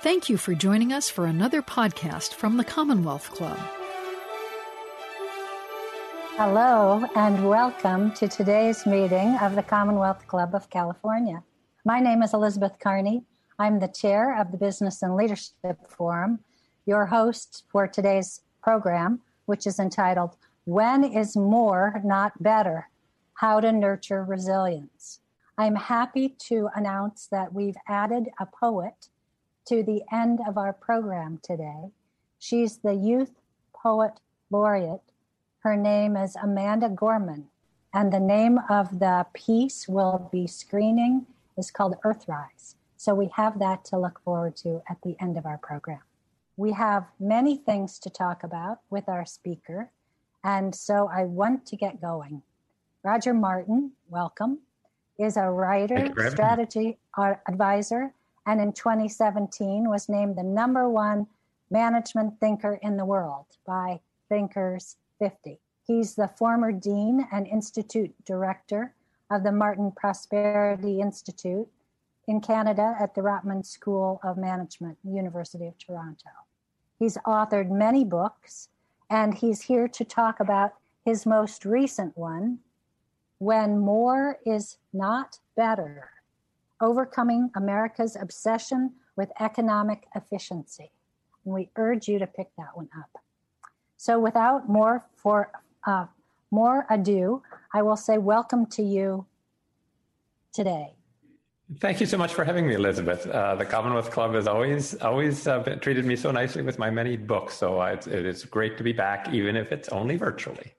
Thank you for joining us for another podcast from the Commonwealth Club. Hello, and welcome to today's meeting of the Commonwealth Club of California. My name is Elizabeth Carney. I'm the chair of the Business and Leadership Forum, your host for today's program, which is entitled When is More Not Better? How to Nurture Resilience. I'm happy to announce that we've added a poet to the end of our program today. She's the Youth Poet Laureate. Her name is Amanda Gorman, and the name of the piece we'll be screening is called Earthrise. So we have that to look forward to at the end of our program. We have many things to talk about with our speaker, and so I want to get going. Roger Martin, welcome, is a writer, strategy advisor, and in 2017 was named the number one management thinker in the world by Thinkers 50. He's the former dean and institute director of the Martin Prosperity Institute in Canada at the Rotman School of Management, University of Toronto. He's authored many books, and he's here to talk about his most recent one, When More is Not Better Overcoming America's Obsession with Economic Efficiency. And we urge you to pick that one up. So, without more for uh, more ado, I will say welcome to you today. Thank you so much for having me, Elizabeth. Uh, the Commonwealth Club has always always uh, treated me so nicely with my many books, so it is great to be back, even if it's only virtually.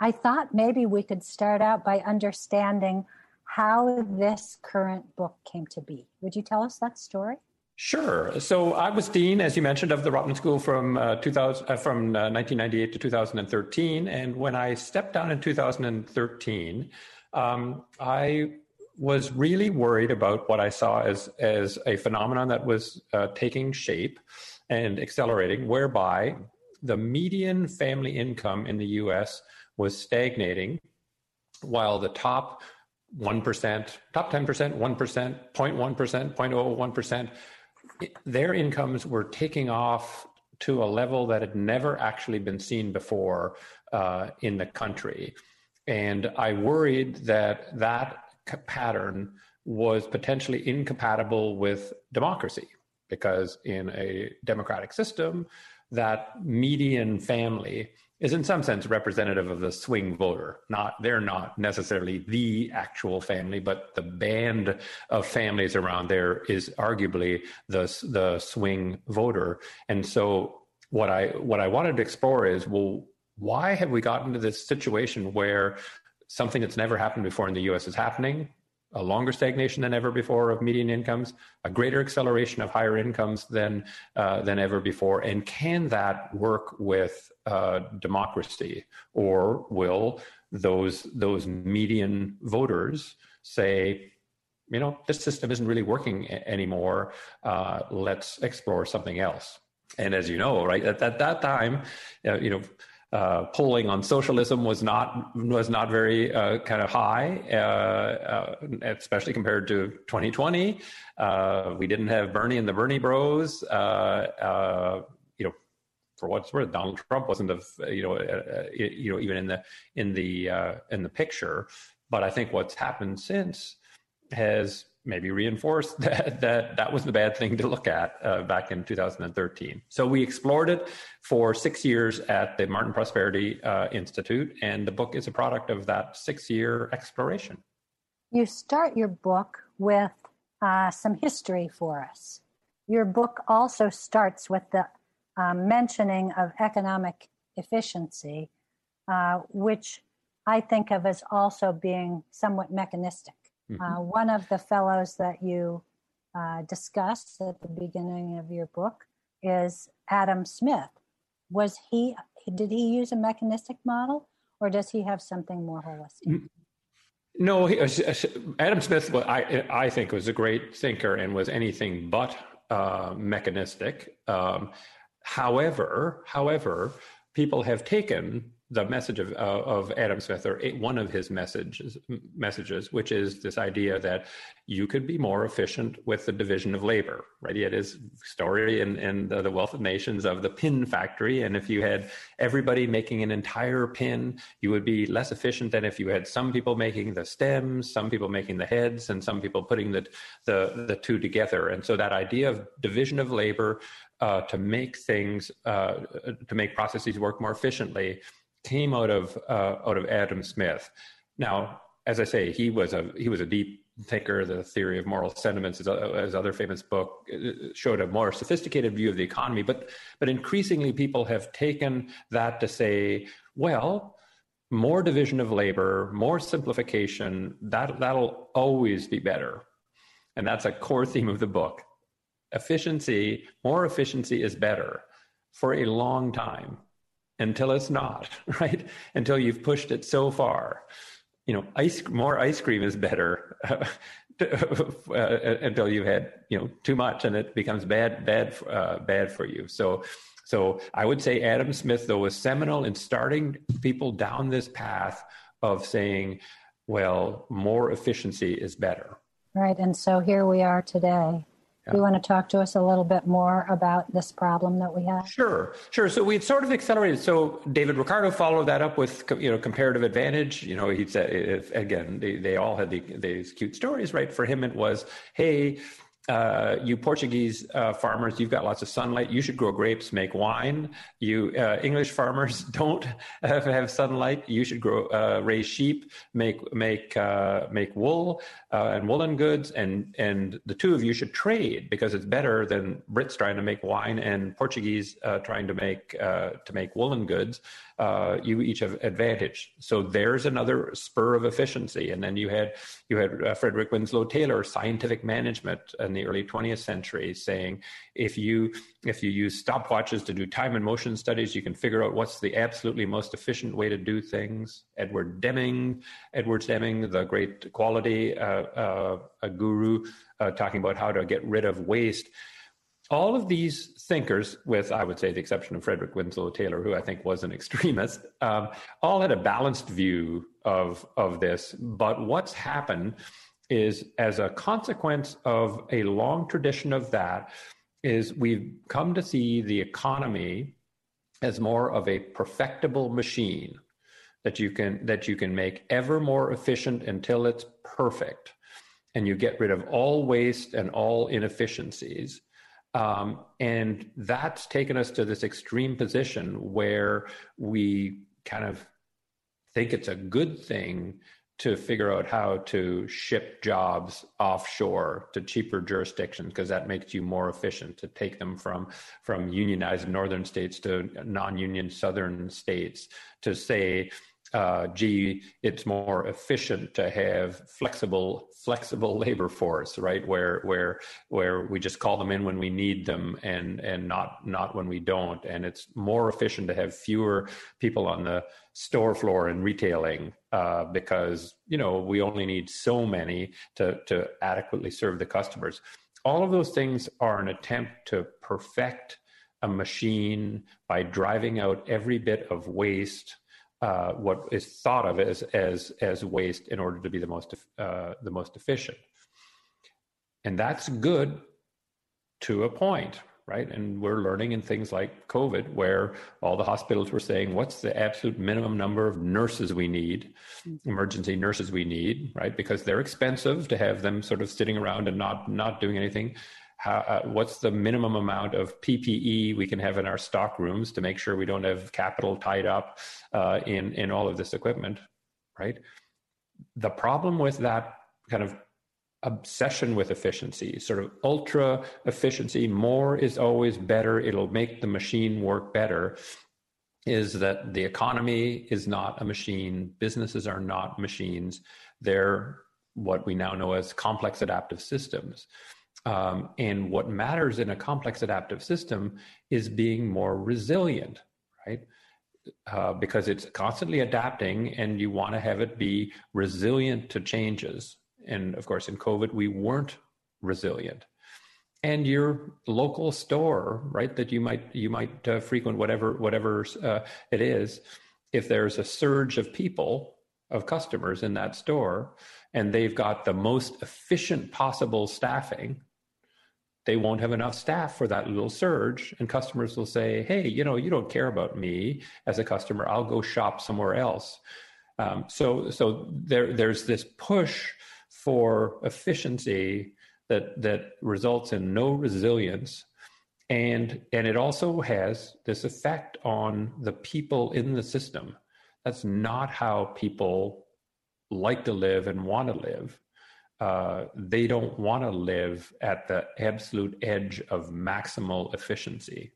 I thought maybe we could start out by understanding how this current book came to be. Would you tell us that story? Sure. So I was dean, as you mentioned, of the Rotman School from uh, 2000 uh, from 1998 uh, to 2013. And when I stepped down in 2013, um, I was really worried about what I saw as as a phenomenon that was uh, taking shape and accelerating, whereby the median family income in the U.S. was stagnating, while the top 1%, top 10%, 1%, 0.1%, 0.01%, their incomes were taking off to a level that had never actually been seen before uh, in the country. And I worried that that pattern was potentially incompatible with democracy because in a democratic system, that median family is in some sense representative of the swing voter. Not they're not necessarily the actual family, but the band of families around there is arguably the the swing voter. And so what I what I wanted to explore is well, why have we gotten to this situation where something that's never happened before in the U.S. is happening? A longer stagnation than ever before of median incomes, a greater acceleration of higher incomes than uh, than ever before, and can that work with uh, democracy, or will those those median voters say, you know, this system isn't really working a- anymore. Uh, let's explore something else. And as you know, right at, at that time, uh, you know uh, polling on socialism was not was not very uh, kind of high, uh, uh especially compared to 2020. Uh, we didn't have Bernie and the Bernie Bros. Uh, you know, for what's worth, Donald Trump wasn't of you know you know even in the in the in the picture. But I think what's happened since has maybe reinforced that that that was the bad thing to look at uh, back in 2013. So we explored it for six years at the Martin Prosperity uh, Institute, and the book is a product of that six-year exploration. You start your book with uh, some history for us. Your book also starts with the um, mentioning of economic efficiency, uh, which I think of as also being somewhat mechanistic. Mm-hmm. Uh, one of the fellows that you uh, discussed at the beginning of your book is Adam Smith. Was he? Did he use a mechanistic model, or does he have something more holistic? No, he, uh, Adam Smith. I I think was a great thinker and was anything but uh, mechanistic. Um, however, however, people have taken the message of, uh, of Adam Smith, or one of his messages, messages, which is this idea that you could be more efficient with the division of labor, right? He had his story in, in the, the Wealth of Nations of the pin factory. And if you had everybody making an entire pin, you would be less efficient than if you had some people making the stems, some people making the heads, and some people putting the, the, the two together. And so that idea of division of labor uh, to make things, uh, to make processes work more efficiently came out of, uh, out of Adam Smith. Now, as I say, he was a, he was a deep thinker, the theory of moral sentiments, his, his other famous book, uh, showed a more sophisticated view of the economy. But, but increasingly, people have taken that to say, well, more division of labor, more simplification, that, that'll always be better. And that's a core theme of the book. Efficiency, more efficiency is better for a long time until it's not, right? Until you've pushed it so far you know, ice more ice cream is better uh, until you've had you know too much and it becomes bad bad uh, bad for you. So so I would say Adam Smith though was seminal in starting people down this path of saying, well, more efficiency is better. Right, and so here we are today. Yeah. You want to talk to us a little bit more about this problem that we have? Sure, sure. So we sort of accelerated. So David Ricardo followed that up with you know comparative advantage. You know, he said if, again they, they all had the, these cute stories, right? For him, it was hey, uh, you Portuguese uh, farmers, you've got lots of sunlight. You should grow grapes, make wine. You uh, English farmers don't have, have, sunlight. You should grow, uh, raise sheep, make make uh, make wool uh, and woolen goods, and and the two of you should trade because it's better than Brits trying to make wine and Portuguese trying to make to make woolen goods uh, you each have advantage. So there's another spur of efficiency. And then you had you had uh, Frederick Winslow Taylor, scientific management in the early 20th century, saying if you if you use stopwatches to do time and motion studies, you can figure out what's the absolutely most efficient way to do things. Edward Deming, Edward Deming, the great quality uh, uh guru, uh, talking about how to get rid of waste all of these thinkers, with I would say the exception of Frederick Winslow Taylor, who I think was an extremist, um, all had a balanced view of of this. But what's happened is, as a consequence of a long tradition of that, is we've come to see the economy as more of a perfectible machine that you can that you can make ever more efficient until it's perfect and you get rid of all waste and all inefficiencies um, and that's taken us to this extreme position where we kind of think it's a good thing to figure out how to ship jobs offshore to cheaper jurisdictions because that makes you more efficient to take them from from unionized northern states to non-union southern states to say uh, gee, it's more efficient to have flexible flexible labor force, right? Where where where we just call them in when we need them and and not not when we don't. And it's more efficient to have fewer people on the store floor and retailing uh, because you know we only need so many to to adequately serve the customers. All of those things are an attempt to perfect a machine by driving out every bit of waste uh, what is thought of as as as waste in order to be the most uh, the most efficient, and that's good to a point, right? And we're learning in things like COVID, where all the hospitals were saying, "What's the absolute minimum number of nurses we need, mm-hmm. emergency nurses we need, right? Because they're expensive to have them sort of sitting around and not not doing anything." How, uh, what's the minimum amount of PPE we can have in our stock rooms to make sure we don't have capital tied up uh, in in all of this equipment, right? The problem with that kind of obsession with efficiency, sort of ultra efficiency, more is always better. It'll make the machine work better. Is that the economy is not a machine? Businesses are not machines. They're what we now know as complex adaptive systems. Um, and what matters in a complex adaptive system is being more resilient, right? Uh, because it's constantly adapting and you want to have it be resilient to changes. And of course, in COVID, we weren't resilient. And your local store, right, that you might you might uh, frequent, whatever whatever uh, it is, if there's a surge of people, of customers in that store, and they've got the most efficient possible staffing, they won't have enough staff for that little surge. And customers will say, hey, you know, you don't care about me as a customer. I'll go shop somewhere else. Um, so, so there, there's this push for efficiency that that results in no resilience and and it also has this effect on the people in the system that's not how people like to live and want to live uh, they don't want to live at the absolute edge of maximal efficiency.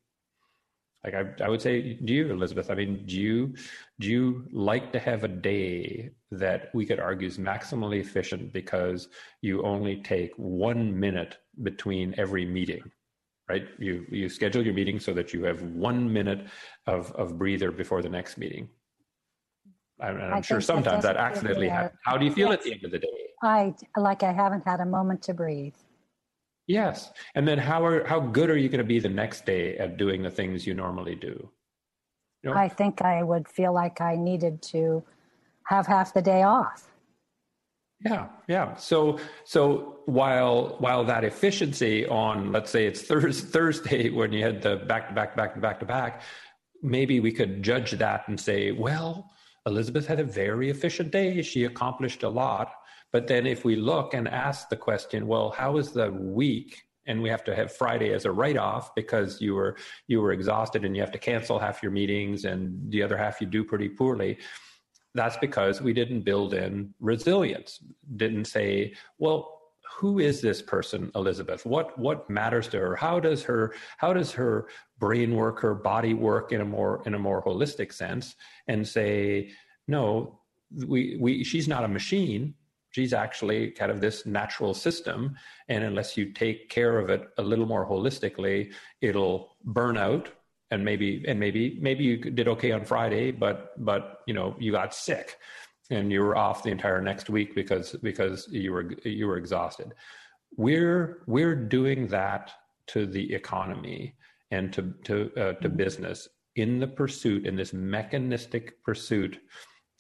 Like I, I would say do you elizabeth i mean do you do you like to have a day that we could argue is maximally efficient because you only take one minute between every meeting right? You you schedule your meeting so that you have one minute of of breather before the next meeting. I'm, I'm sure sometimes that, that accidentally happens. How do you feel yes. at the end of the day i like i haven't had a moment to breathe Yes. And then how are how good are you going to be the next day at doing the things you normally do? You know? I think I would feel like I needed to have half the day off. Yeah, yeah. So so while while that efficiency on let's say it's Thursday when you had the back to back to back to back to back, maybe we could judge that and say, well, Elizabeth had a very efficient day. She accomplished a lot. But then if we look and ask the question, well, how is the week? And we have to have Friday as a write-off because you were you were exhausted and you have to cancel half your meetings and the other half you do pretty poorly. That's because we didn't build in resilience. Didn't say, well, who is this person elizabeth what what matters to her how does her how does her brain work her body work in a more in a more holistic sense and say no we we she's not a machine she's actually kind of this natural system and unless you take care of it a little more holistically it'll burn out and maybe and maybe maybe you did okay on friday but but you know you got sick and you were off the entire next week because because you were you were exhausted we're we're doing that to the economy and to to uh, to mm-hmm. business in the pursuit in this mechanistic pursuit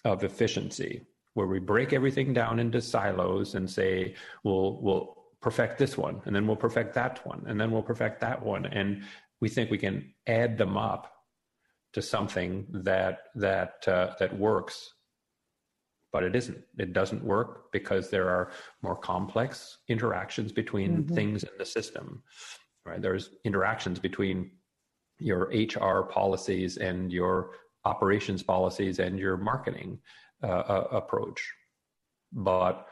of efficiency where we break everything down into silos and say, we'll, we'll perfect this one, and then we'll perfect that one, and then we'll perfect that one. And we think we can add them up to something that, that, uh, that works. But it isn't. It doesn't work because there are more complex interactions between mm-hmm. things in the system. Right? There's interactions between your HR policies and your operations policies and your marketing uh, approach. But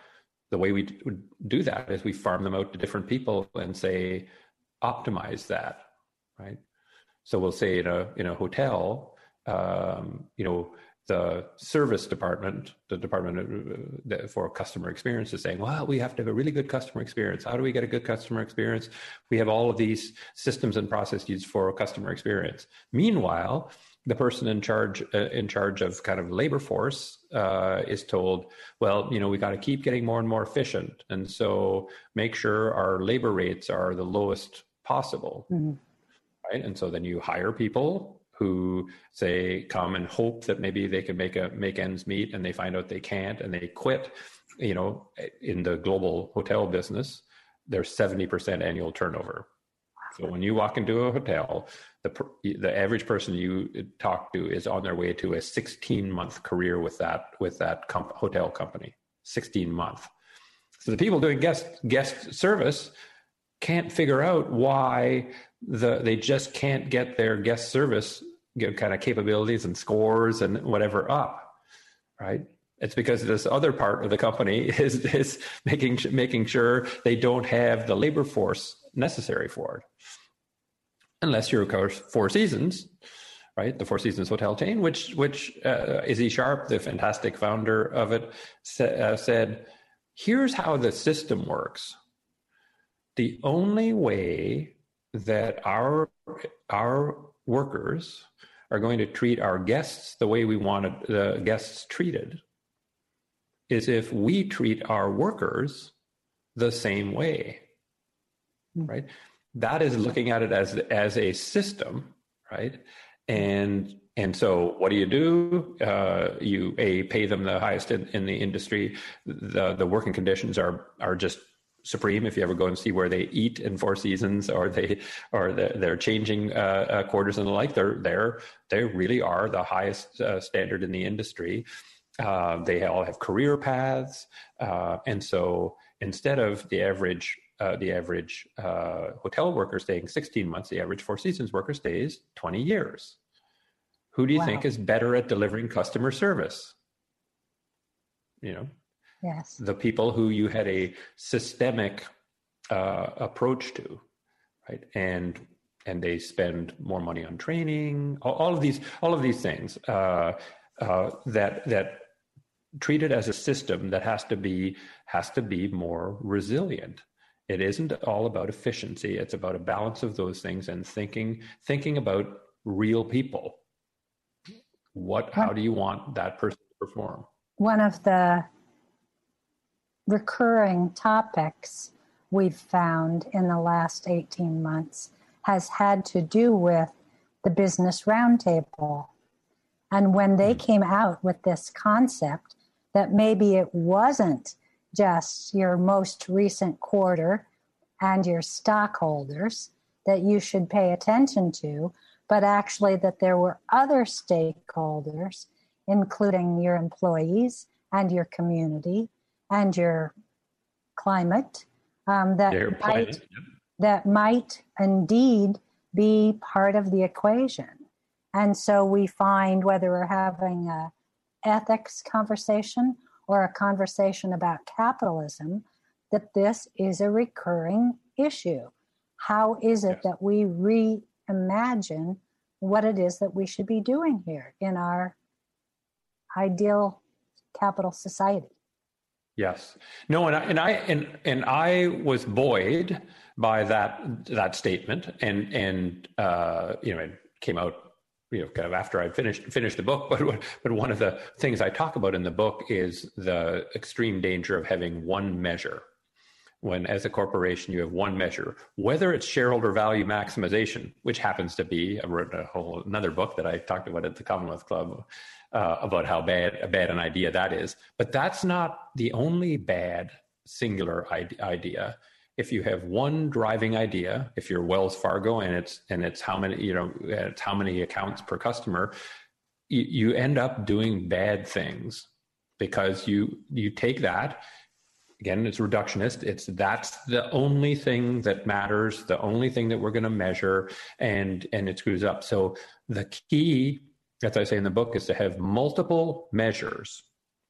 the way we would do that is we farm them out to different people and say, optimize that, right? So we'll say in a in a hotel, um, you know, the service department, the department uh, for customer experience is saying, well, we have to have a really good customer experience. How do we get a good customer experience? We have all of these systems and processes for customer experience. Meanwhile, the person in charge uh, in charge of kind of labor force uh, is told, well, you know, we got to keep getting more and more efficient, and so make sure our labor rates are the lowest possible, mm-hmm. right? And so then you hire people who say come and hope that maybe they can make a make ends meet, and they find out they can't, and they quit. You know, in the global hotel business, there's seventy percent annual turnover. So when you walk into a hotel, the the average person you talk to is on their way to a 16 month career with that with that comp- hotel company. 16 month. So the people doing guest guest service can't figure out why the they just can't get their guest service kind of capabilities and scores and whatever up right? It's because this other part of the company is is making making sure they don't have the labor force necessary for it unless you're of course Four Seasons, right? The Four Seasons hotel chain, which which uh, Issy Sharp, the fantastic founder of it, sa- uh, said, "Here's how the system works. The only way that our our workers are going to treat our guests the way we wanted the guests treated is if we treat our workers the same way, mm. right?" That is looking at it as as a system, right? And And so, what do you do? Uh, you a pay them the highest in, in the industry. The the working conditions are are just supreme. If you ever go and see where they eat in Four Seasons, or they or they're, changing uh, uh, quarters and the like, they're they're they really are the highest uh, standard in the industry. Uh, they all have career paths, uh, and so instead of the average uh, the average hotel worker staying 16 months, the average Four Seasons worker stays 20 years. Who do you wow. think is better at delivering customer service? You know, yes, the people who you had a systemic uh, approach to, right? And and they spend more money on training. All, all of these, all of these things uh, uh, that that it as a system that has to be has to be more resilient. It isn't all about efficiency. It's about a balance of those things and thinking thinking about real people what how do you want that person to perform one of the recurring topics we've found in the last 18 months has had to do with the business roundtable and when they hmm. came out with this concept that maybe it wasn't just your most recent quarter and your stockholders that you should pay attention to, but actually that there were other stakeholders, including your employees and your community and your climate, um, that might planet, yep. that might indeed be part of the equation. And so we find whether we're having a ethics conversation or a conversation about capitalism, that this is a recurring issue. How is it yes. that we reimagine what it is that we should be doing here in our ideal capital society. Yes. No, and I and I and and I was buoyed by that that statement, and and uh, you know it came out you know kind of after I finished finished the book. But but one of the things I talk about in the book is the extreme danger of having one measure when as a corporation you have one measure whether it's shareholder value maximization which happens to be i wrote a whole another book that i talked about at the commonwealth club uh, about how bad bad an idea that is but that's not the only bad singular idea if you have one driving idea if you're wells fargo and it's and it's how many you know it's how many accounts per customer you, you end up doing bad things because you you take that. Again it's reductionist. It's that's the only thing that matters the only thing that we're going to measure and and it screws up. So the key as i say in the book is to have multiple measures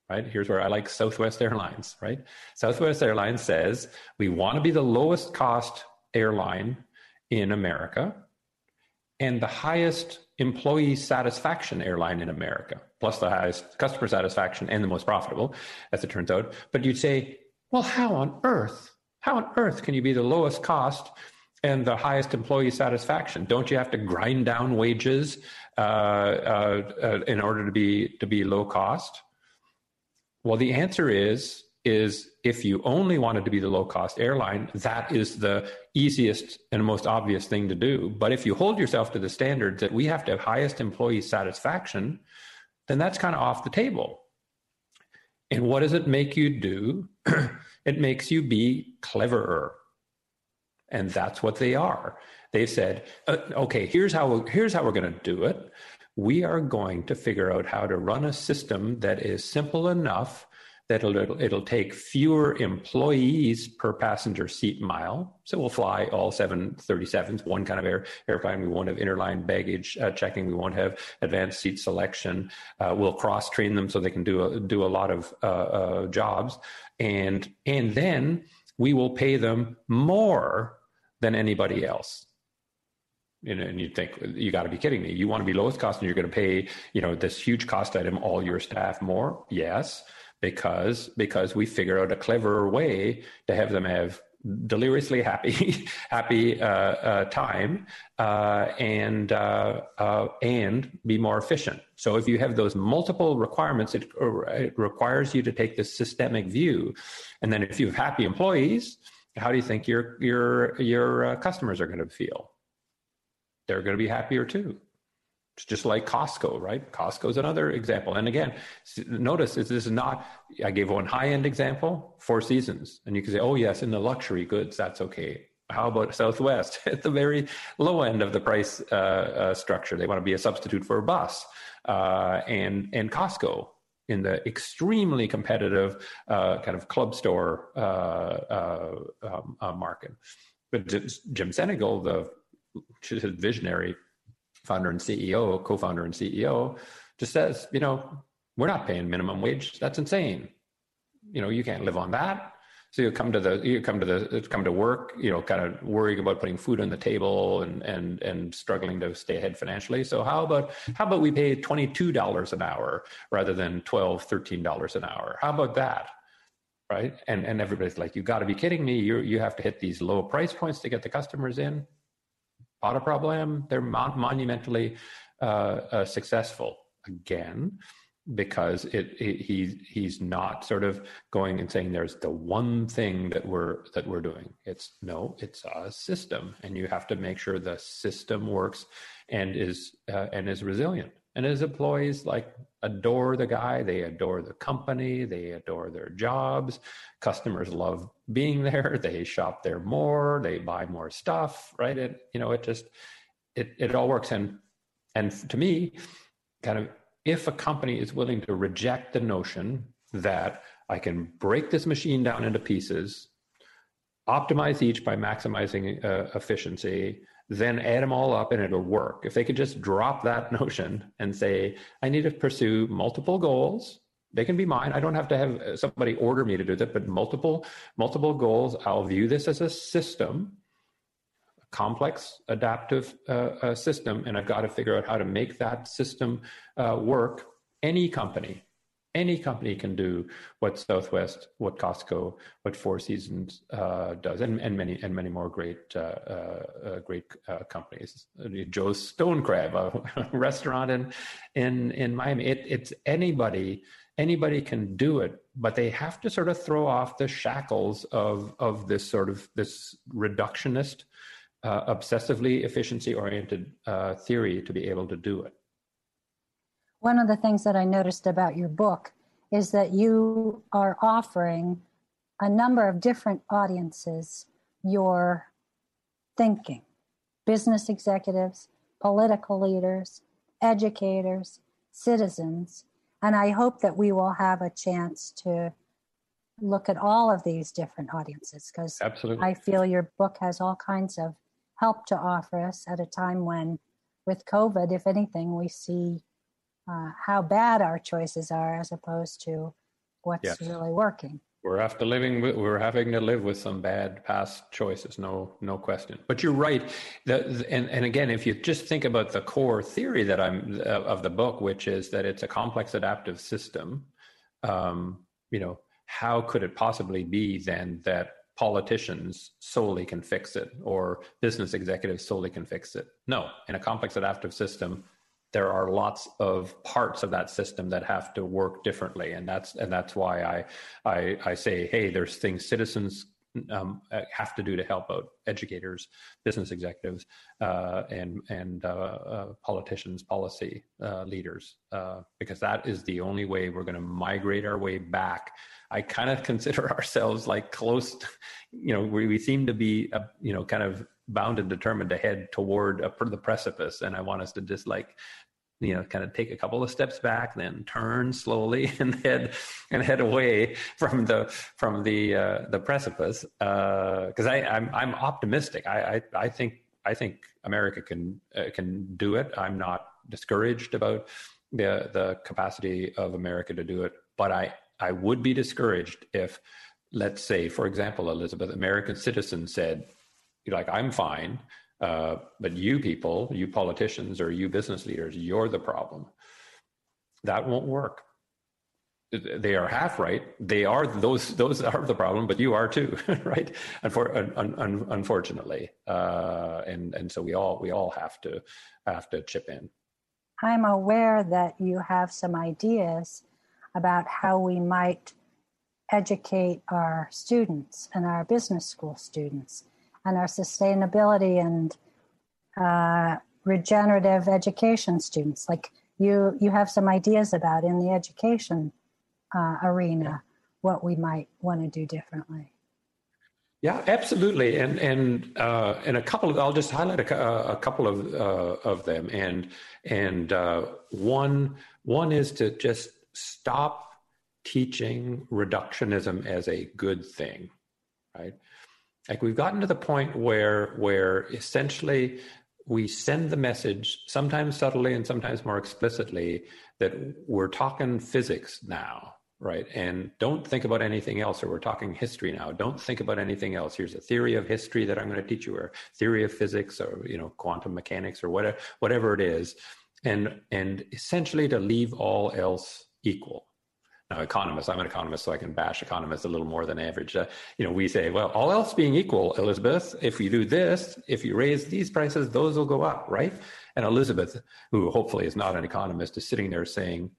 right here's where i like southwest airlines right southwest airlines says we want to be the lowest cost airline in america and the highest employee satisfaction airline in america plus the highest customer satisfaction and the most profitable as it turns out but you'd say well, how on earth? How on earth can you be the lowest cost and the highest employee satisfaction? Don't you have to grind down wages uh, uh, uh, in order to be to be low cost? Well, the answer is is if you only wanted to be the low cost airline, that is the easiest and most obvious thing to do. But if you hold yourself to the standards that we have to have highest employee satisfaction, then that's kind of off the table. And what does it make you do? it makes you be cleverer. And that's what they are. They said, uh, okay, here's how, here's how we're going to do it. We are going to figure out how to run a system that is simple enough that it'll, it'll take fewer employees per passenger seat mile. So we'll fly all 737s, one kind of air, airplane. We won't have interline baggage uh, checking. We won't have advanced seat selection. Uh, we'll cross train them so they can do a, do a lot of uh, uh jobs. And, and then we will pay them more than anybody else. And you think you got to be kidding me. You want to be lowest cost, and you're going to pay, you know, this huge cost item all your staff more. Yes, because because we figure out a cleverer way to have them have deliriously happy happy uh, uh, time uh, and uh, uh, and be more efficient. So if you have those multiple requirements, it, it, requires you to take this systemic view. And then if you have happy employees, how do you think your your your uh, customers are going to feel? They're going to be happier too. It's just like Costco, right? Costco is another example. And again, notice this is not, I gave one high end example, Four Seasons. And you can say, oh, yes, in the luxury goods, that's okay. How about Southwest at the very low end of the price uh, uh, structure? They want to be a substitute for a bus. Uh, and, and Costco in the extremely competitive uh, kind of club store uh, uh, um, market. But Jim Sinegal, the visionary founder and CEO, co-founder and CEO, just says, you know, we're not paying minimum wage. That's insane. You know, you can't live on that. So you come to the you come to the come to work, you know, kind of worrying about putting food on the table and and and struggling to stay ahead financially. So how about how about we pay twenty two dollars an hour rather than 12 13 dollars an hour? How about that? Right? And and everybody's like, you got to be kidding me! You you have to hit these low price points to get the customers in. A problem. They're mon- monumentally uh, uh, successful again because it, it, he's he's not sort of going and saying there's the one thing that we're that we're doing it's no it's a system and you have to make sure the system works and is uh, and is resilient and his employees like adore the guy. They adore the company. They adore their jobs. Customers love being there. They shop there more. They buy more stuff right? It you know it just it, it all works. And and to me kind of if a company is willing to reject the notion that I can break this machine down into pieces, optimize each by maximizing uh, efficiency, then add them all up and it'll work. If they could just drop that notion and say, I need to pursue multiple goals, they can be mine. I don't have to have somebody order me to do that, but multiple, multiple goals. I'll view this as a system a complex adaptive uh, uh, system, and I've got to figure out how to make that system uh, work. Any company, any company can do what Southwest, what Costco, what Four Seasons uh, does, and, and many and many more great uh, uh, great companies. Joe's Stone Crab, a restaurant in in in Miami. It, it's anybody anybody can do it but they have to sort of throw off the shackles of of this sort of this reductionist uh, obsessively efficiency oriented uh, theory to be able to do it. One of the things that I noticed about your book is that you are offering a number of different audiences your thinking business executives, political leaders, educators, citizens. And I hope that we will have a chance to look at all of these different audiences because I feel your book has all kinds of help to offer us at a time when, with COVID, if anything, we see uh, how bad our choices are as opposed to what's yes. really working. We're after living. With, we're having to live with some bad past choices. No, no question. But you're right. The, the, and and again, if you just think about the core theory that I'm uh, of the book, which is that it's a complex adaptive system. Um, you know, how could it possibly be then that politicians solely can fix it or business executives solely can fix it. No, in a complex adaptive system, there are lots of parts of that system that have to work differently, and that's and that's why I I, I say, hey, there's things citizens um, have to do to help out educators, business executives, uh, and and uh, uh, politicians, policy uh, leaders, uh, because that is the only way we're going to migrate our way back I kind of consider ourselves like close, to, you know, we, we seem to be, uh, you know, kind of bound and determined to head toward uh, the precipice. And I want us to just like, you know, kind of take a couple of steps back, then turn slowly and head and head away from the from the uh, the precipice. Because uh, I I'm I'm optimistic. I, I I think I think America can uh, can do it. I'm not discouraged about the the capacity of America to do it, but I I would be discouraged if, let's say, for example, Elizabeth, American citizen said, like, I'm fine, uh, but you people, you politicians or you business leaders, you're the problem. That won't work. They are half right. They are those. Those are the problem, but you are too, right? Unfor- un- un- unfortunately, uh, and and so we all we all have to have to chip in. I'm aware that you have some ideas about how we might educate our students and our business school students and our sustainability and uh, regenerative education students, like you you have some ideas about in the education uh, arena, what we might want to do differently. Yeah, absolutely, and and uh, and a couple of I'll just highlight a, a couple of uh, of them, and and uh, one one is to just stop teaching reductionism as a good thing, right? Like we've gotten to the point where where essentially we send the message, sometimes subtly and sometimes more explicitly, that we're talking physics now, right? And don't think about anything else, or we're talking history now. Don't think about anything else. Here's a theory of history that I'm going to teach you, or theory of physics, or you know, quantum mechanics, or whatever, whatever it is, and and essentially to leave all else equal. Now, economists, I'm an economist, so I can bash economists a little more than average. Uh, you know, we say, well, all else being equal, Elizabeth, if you do this, if you raise these prices, those will go up, right? And Elizabeth, who hopefully is not an economist, is sitting there saying,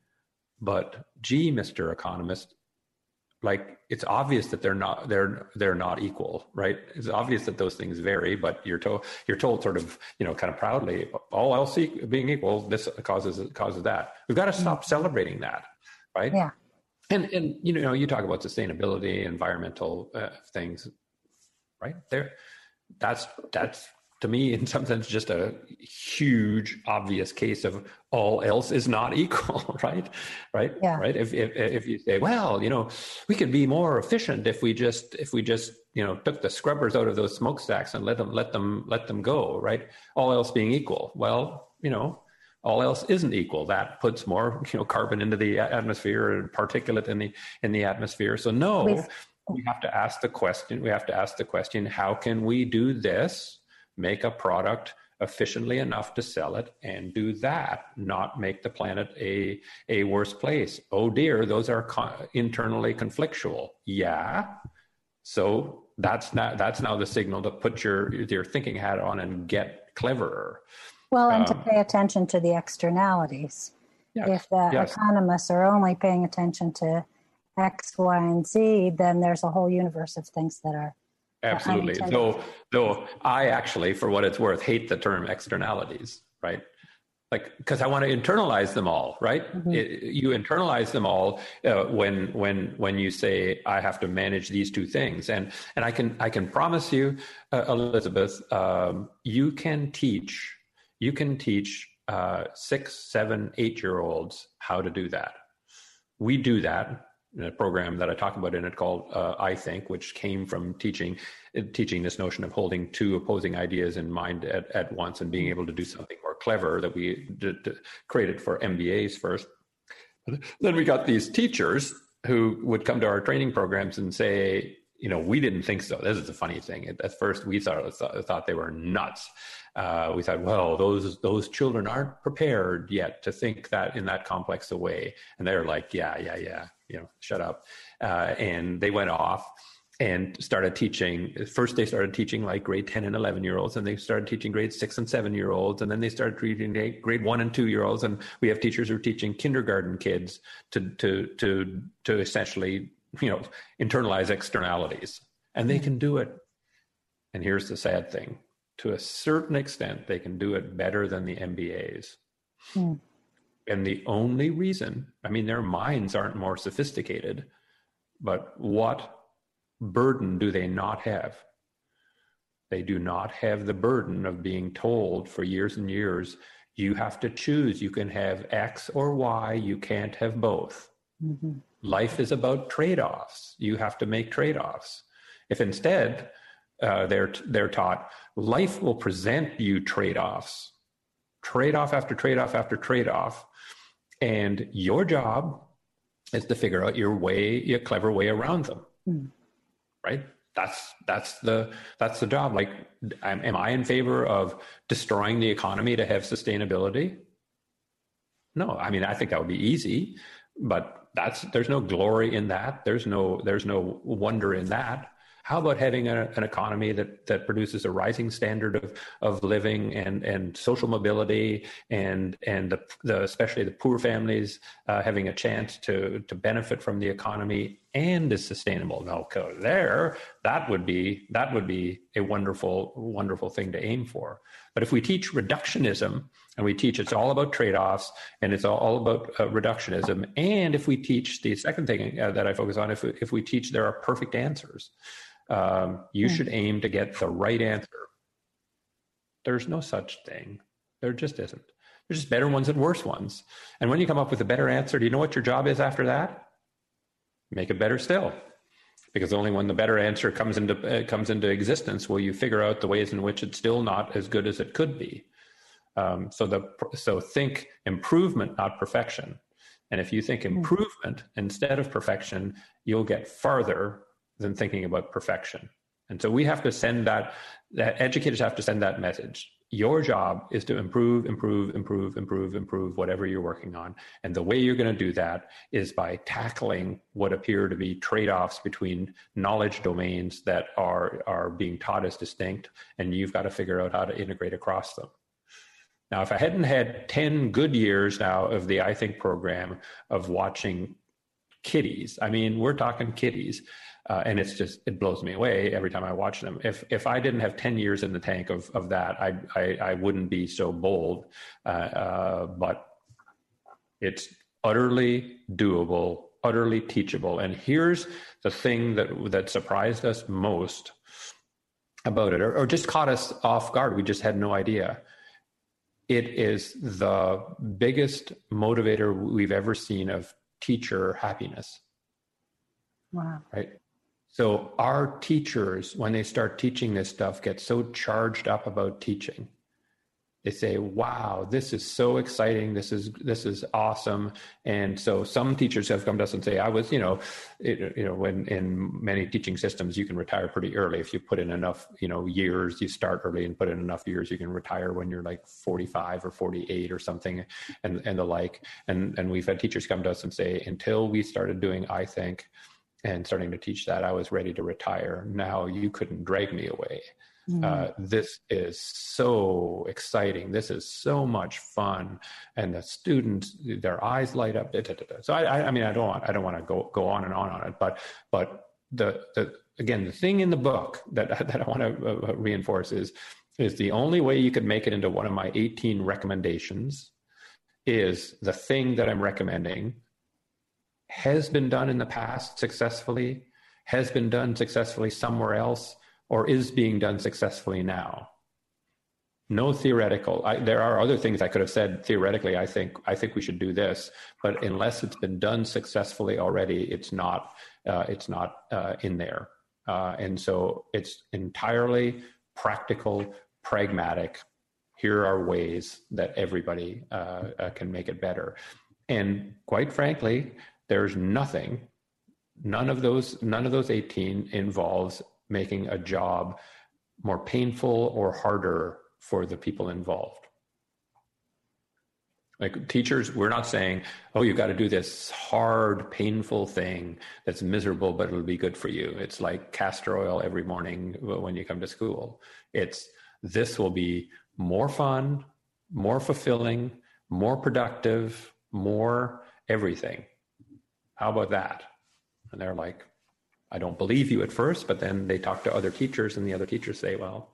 but gee, Mr. Economist, like it's obvious that they're not they're they're not equal right it's obvious that those things vary but you're told you're told sort of you know kind of proudly all else being equal this causes causes that we've got to stop celebrating that right yeah and and you know you talk about sustainability environmental uh, things right? There that's that's to me in some sense just a huge obvious case of all else is not equal right? Right? Yeah. right? If, if if you say well you know we could be more efficient if we just if we just you know took the scrubbers out of those smokestacks and let them let them let them go right? All else being equal. Well you know all else isn't equal. That puts more, you know, carbon into the atmosphere and particulate in the in the atmosphere. So no, We've, we have to ask the question. We have to ask the question: How can we do this? Make a product efficiently enough to sell it and do that not make the planet a a worse place oh dear those are internally conflictual yeah so that's not that's now the signal to put your your thinking hat on and get cleverer well, and um, to pay attention to the externalities. Yes, if the yes. economists are only paying attention to X, Y, and Z, then there's a whole universe of things that are absolutely. Though, though I actually, for what it's worth, hate the term externalities. Right? like because I want to internalize them all, right? mm-hmm. it, you internalize them all uh, when when when you say I have to manage these two things, and and I can I can promise you, uh, Elizabeth, um, you can teach you can teach uh, six, seven, eight year olds how to do that. We do that in a program that I talk about in it called uh, I Think, which came from teaching teaching this notion of holding two opposing ideas in mind at, at once and being able to do something more clever that we created for MBAs first. Then we got these teachers who would come to our training programs and say, you know, we didn't think so. This is the funny thing. At first, we thought, thought they were nuts uh, we thought, well, those those children aren't prepared yet to think that in that complex a way, and they're like, yeah, yeah, yeah, you know, shut up, uh, and they went off and started teaching. First, they started teaching like grade ten and eleven year olds, and they started teaching grade six and seven year olds, and then they started teaching grade one and two year olds, and we have teachers who are teaching kindergarten kids to to to to essentially you know internalize externalities, and they can do it. And here's the sad thing to a certain extent, they can do it better than the MBAs. Hmm. And the only reason, I mean, their minds aren't more sophisticated, but what burden do they not have? They do not have the burden of being told for years and years, you have to choose. You can have X or Y, you can't have both. Mm-hmm. Life is about trade offs. You have to make trade offs. If instead, uh, they're they're taught life will present you trade-offs trade-off after trade-off after trade-off and your job is to figure out your way your clever way around them mm. right that's that's the that's the job like am, am i in favor of destroying the economy to have sustainability no i mean i think that would be easy but that's there's no glory in that. There's no there's no wonder in that. How about having a, an economy that, that produces a rising standard of, of living and, and social mobility and, and the, the especially the poor families uh, having a chance to, to benefit from the economy and is sustainable. No, code there that would be that would be a wonderful wonderful thing to aim for. But if we teach reductionism and we teach it's all about trade-offs and it's all about uh, reductionism, and if we teach the second thing uh, that I focus on, if if we teach there are perfect answers, um, you mm. should aim to get the right answer. There's no such thing. There just isn't. There's just better ones and worse ones. And when you come up with a better answer, do you know what your job is after that? Make it better still. Because only when the better answer comes into uh, comes into existence will you figure out the ways in which it's still not as good as it could be. Um, so the so think improvement, not perfection. And if you think hmm. improvement instead of perfection, you'll get farther than thinking about perfection. And so we have to send that, that educators have to send that message. Your job is to improve, improve, improve, improve, improve whatever you're working on. And the way you're going to do that is by tackling what appear to be trade offs between knowledge domains that are, are being taught as distinct. And you've got to figure out how to integrate across them. Now, if I hadn't had 10 good years now of the I Think program of watching kiddies, I mean, we're talking kiddies uh, and it's just it blows me away every time I watch them. If if I didn't have ten years in the tank of of that, I I, I wouldn't be so bold. Uh, uh, but it's utterly doable, utterly teachable. And here's the thing that that surprised us most about it, or, or just caught us off guard. We just had no idea. It is the biggest motivator we've ever seen of teacher happiness. Wow. Right. So our teachers, when they start teaching this stuff, get so charged up about teaching. They say, "Wow, this is so exciting! This is this is awesome!" And so some teachers have come to us and say, "I was, you know, it, you know, when in many teaching systems, you can retire pretty early if you put in enough, you know, years. You start early and put in enough years, you can retire when you're like 45 or 48 or something, and and the like." And and we've had teachers come to us and say, "Until we started doing, I think." And starting to teach that, I was ready to retire. Now you couldn't drag me away. Mm. Uh, this is so exciting. This is so much fun, and the students, their eyes light up. Da, da, da, so I, I mean, I don't want, I don't want to go go on and on on it, but but the the again, the thing in the book that that I want to uh, reinforce is is the only way you could make it into one of my 18 recommendations is the thing that I'm recommending has been done in the past successfully, has been done successfully somewhere else, or is being done successfully now. No theoretical. I, there are other things I could have said theoretically. I think I think we should do this, but unless it's been done successfully already, it's not. Uh, it's not uh, in there, uh, and so it's entirely practical, pragmatic. Here are ways that everybody uh, uh, can make it better, and quite frankly, there's nothing none of those none of those 18 involves making a job more painful or harder for the people involved. Like teachers we're not saying oh you've got to do this hard painful thing that's miserable but it'll be good for you. It's like castor oil every morning when you come to school. It's this will be more fun more fulfilling more productive more everything how about that? And they're like, I don't believe you at first, but then they talk to other teachers, and the other teachers say, well,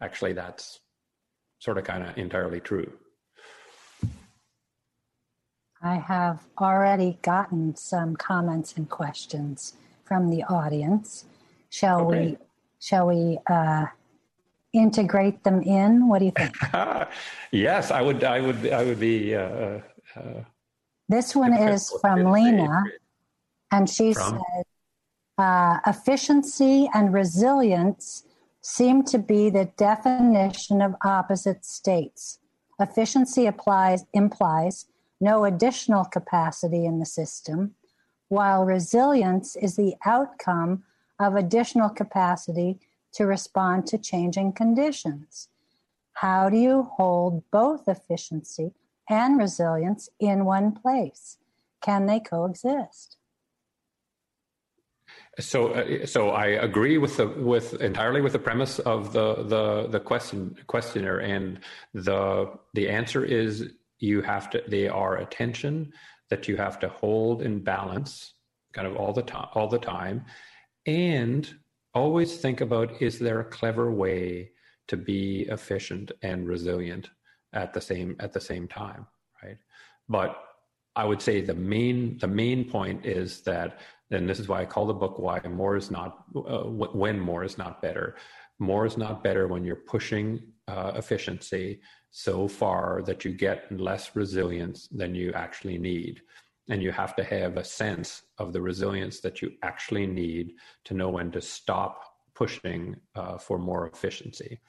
actually, that's sort of kind of entirely true. I have already gotten some comments and questions from the audience. Shall okay. we? Shall we uh, integrate them in? What do you think? yes, I would. I would. I would be. Uh, uh, uh this one is from Lena, and she from? said, uh, efficiency and resilience seem to be the definition of opposite states. Efficiency applies, implies no additional capacity in the system, while resilience is the outcome of additional capacity to respond to changing conditions. How do you hold both efficiency and resilience in one place? Can they coexist? So, uh, so I agree with the with entirely with the premise of the the the question questioner, and the the answer is you have to. They are attention that you have to hold in balance kind of all the time, all the time, and always think about is there a clever way to be efficient and resilient at the same at the same time, right? But I would say the main the main point is that, and this is why I call the book "Why More Is Not uh, When More Is Not Better." More is not better when you're pushing uh, efficiency so far that you get less resilience than you actually need. And you have to have a sense of the resilience that you actually need to know when to stop pushing uh, for more efficiency.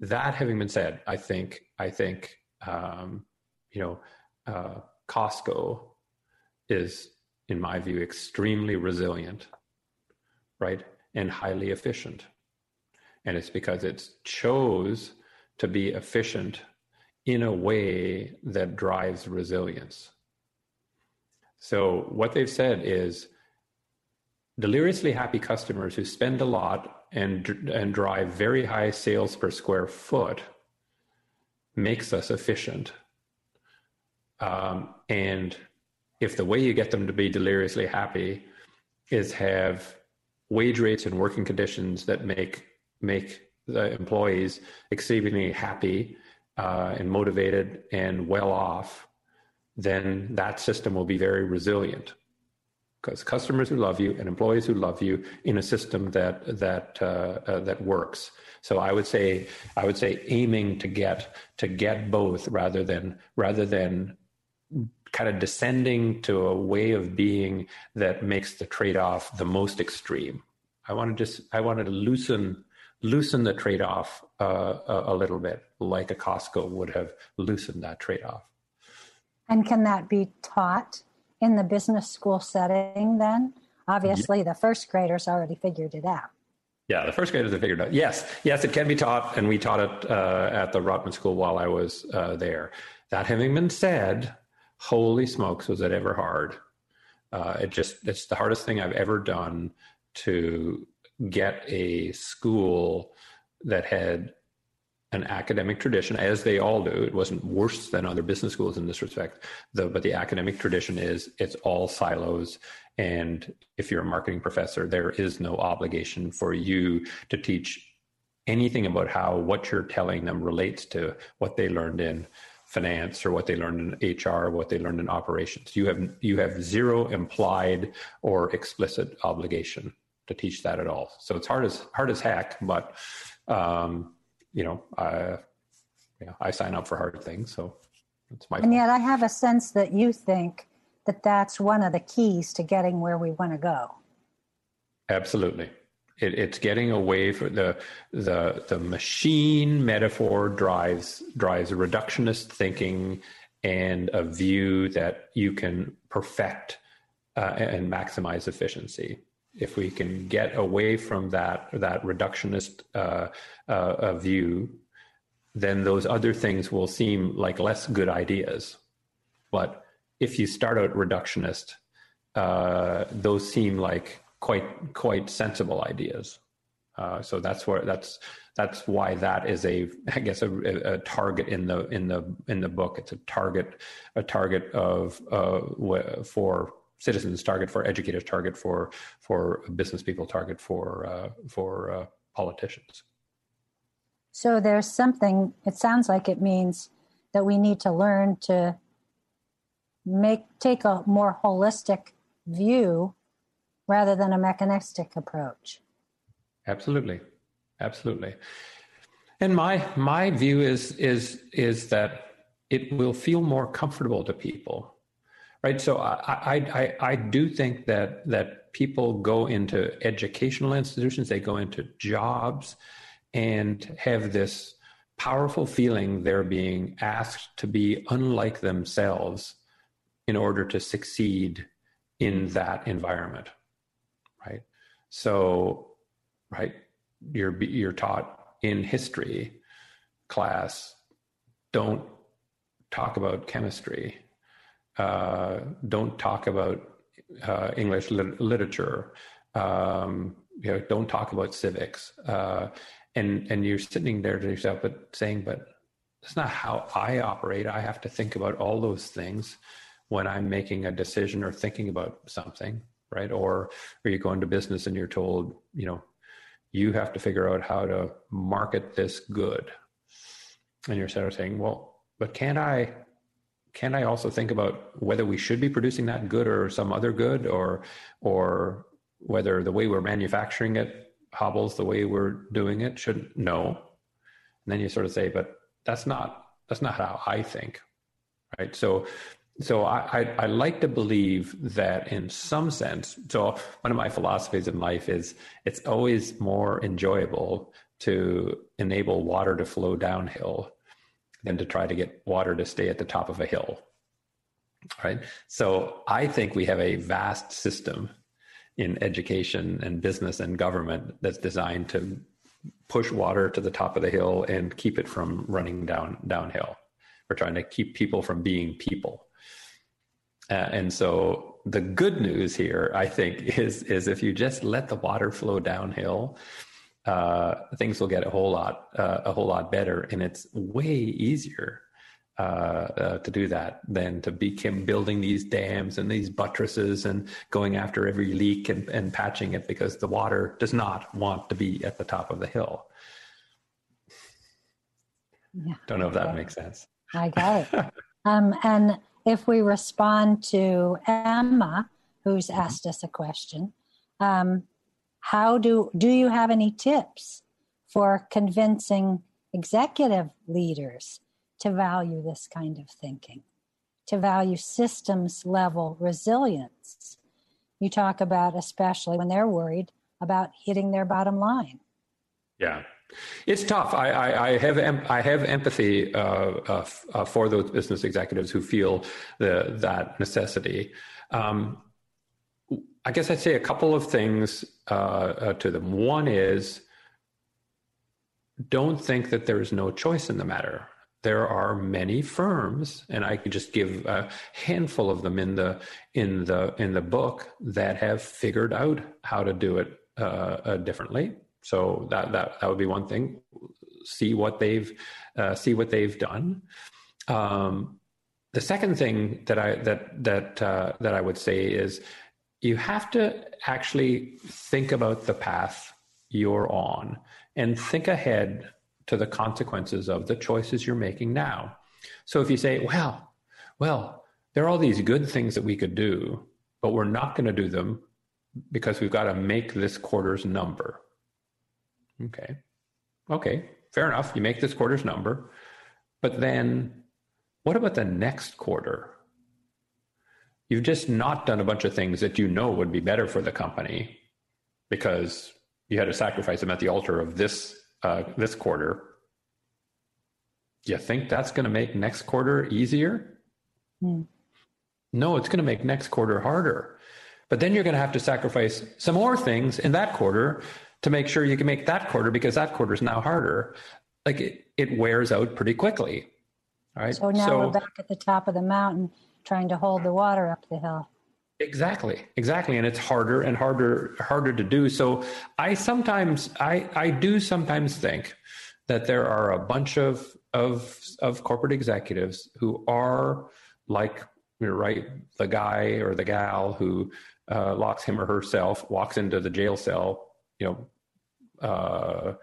That having been said, I think I think um, you know uh, Costco is, in my view, extremely resilient, right, and highly efficient, and it's because it chose to be efficient in a way that drives resilience. So, what they've said is deliriously happy customers who spend a lot and, and drive very high sales per square foot makes us efficient. Um, and if the way you get them to be deliriously happy is have wage rates and working conditions that make make the employees exceedingly happy uh, and motivated and well off, then that system will be very resilient. Because customers who love you and employees who love you in a system that that uh, uh, that works. So I would say I would say aiming to get to get both rather than rather than kind of descending to a way of being that makes the trade off the most extreme. I want to just I wanted to loosen loosen the trade off uh, a, a, little bit, like a Costco would have loosened that trade off. And can that be taught in the business school setting then? Obviously, yeah. the first graders already figured it out. Yeah, the first graders have figured it out. Yes, yes, it can be taught, and we taught it uh, at the Rotman School while I was uh, there. That having been said, holy smokes, was it ever hard? Uh, it just it's the hardest thing I've ever done to get a school that had an academic tradition, as they all do. It wasn't worse than other business schools in this respect, though, but the academic tradition is it's all silos. And if you're a marketing professor, there is no obligation for you to teach anything about how what you're telling them relates to what they learned in finance or what they learned in HR, what they learned in operations. You have you have zero implied or explicit obligation to teach that at all. So it's hard as hard as heck, but um, you know, I yeah, I sign up for hard things, so it's my. And yet, I have a sense that you think that that's one of the keys to getting where we want to go. Absolutely. It, it's getting away from the the the machine metaphor drives drives reductionist thinking and a view that you can perfect uh, and maximize efficiency if we can get away from that that reductionist uh, uh, view, then those other things will seem like less good ideas. But if you start out reductionist, uh, those seem like quite quite sensible ideas. Uh, so that's where that's that's why that is a I guess a, a, target in the in the in the book. It's a target a target of uh, for citizens target for educators target for for business people target for uh, for uh, politicians. So there's something it sounds like it means that we need to learn to make take a more holistic view rather than a mechanistic approach. Absolutely. Absolutely. And my my view is is is that it will feel more comfortable to people right? So I, I, I do think that that people go into educational institutions, they go into jobs, and have this powerful feeling they're being asked to be unlike themselves in order to succeed in that environment, right? So, right, you're you're taught in history class, don't talk about chemistry uh, don't talk about uh, English lit- literature. Um, you know, don't talk about civics. Uh, and and you're sitting there to yourself, but saying, but that's not how I operate. I have to think about all those things when I'm making a decision or thinking about something. right? Or or you go into business and you're told, you know, you have to figure out how to market this good. And you're sort of saying, well, but can't I can I also think about whether we should be producing that good or some other good or or whether the way we're manufacturing it hobbles the way we're doing it? Should no. And then you sort of say but that's not that's not how i think right? So so I, I, I like to believe that in some sense so one of my philosophies in life is it's always more enjoyable to enable water to flow downhill than to try to get water to stay at the top of a hill right so i think we have a vast system in education and business and government that's designed to push water to the top of the hill and keep it from running down downhill. We're trying to keep people from being people. Uh, and so the good news here, I think, is is if you just let the water flow downhill, uh, things will get a whole lot uh, a whole lot better, and it's way easier uh, uh, to do that than to be building these dams and these buttresses and going after every leak and, and patching it because the water does not want to be at the top of the hill. Yeah, Don't know if that makes sense. I got it. um, and if we respond to Emma, who's asked us a question, um, how do do you have any tips for convincing executive leaders to value this kind of thinking, to value systems level resilience. You talk about, especially when they're worried about hitting their bottom line. Yeah. It's tough. I, I, I have I have empathy uh, uh, uh, for those business executives who feel the, that necessity. Um, I guess I'd say a couple of things uh, uh, to them. One is don't think that there is no choice in the matter. There are many firms and i could just give a handful of them in the in the in the book that have figured out how to do it uh, uh, differently. So that that that would be one thing. See what they've uh, see what they've done. Um, the second thing that i that that uh, that i would say is you have to actually think about the path you're on and think ahead to the consequences of the choices you're making now. So if you say, well, well, there are all these good things that we could do, but we're not going to do them because we've got to make this quarter's number. Okay. Okay. Fair enough. You make this quarter's number. But then what about the next quarter? You've just not done a bunch of things that you know would be better for the company because you had to sacrifice them at the altar of this uh, this quarter. Do you think that's going to make next quarter easier? Hmm. No, it's going to make next quarter harder. But then you're going to have to sacrifice some more things in that quarter to make sure you can make that quarter because that quarter is now harder. Like it, it wears out pretty quickly. All right. So now so, we're back at the top of the mountain trying to hold the water up the hill. Exactly, exactly, and it's harder and harder harder to do. So I sometimes I I do sometimes think that there are a bunch of of of corporate executives who are like you're right the guy or the gal who uh, locks him or herself walks into the jail cell you know uh,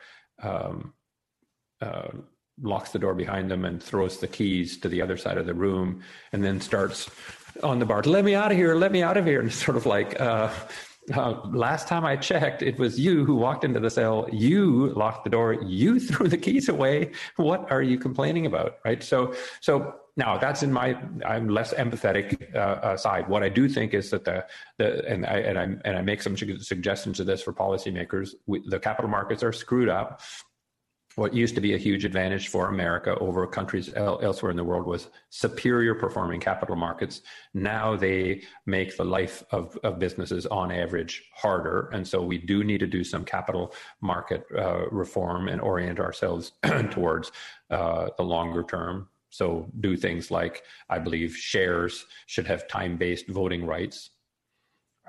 um, uh, locks the door behind them and throws the keys to the other side of the room and then starts on the bar, let me out of here, let me out of here. And sort of like, uh, uh, last time I checked, it was you who walked into the cell. You locked the door. You threw the keys away. What are you complaining about? Right. So, so now that's in my, I'm less empathetic uh, uh, side. What I do think is that the, the, and I, and I, and I make some suggestions to this for policymakers. We, the capital markets are screwed up what used to be a huge advantage for America over countries elsewhere in the world was superior performing capital markets. Now they make the life of, of businesses on average harder. And so we do need to do some capital market uh, reform and orient ourselves towards uh, the longer term. So do things like, I believe shares should have time based voting rights,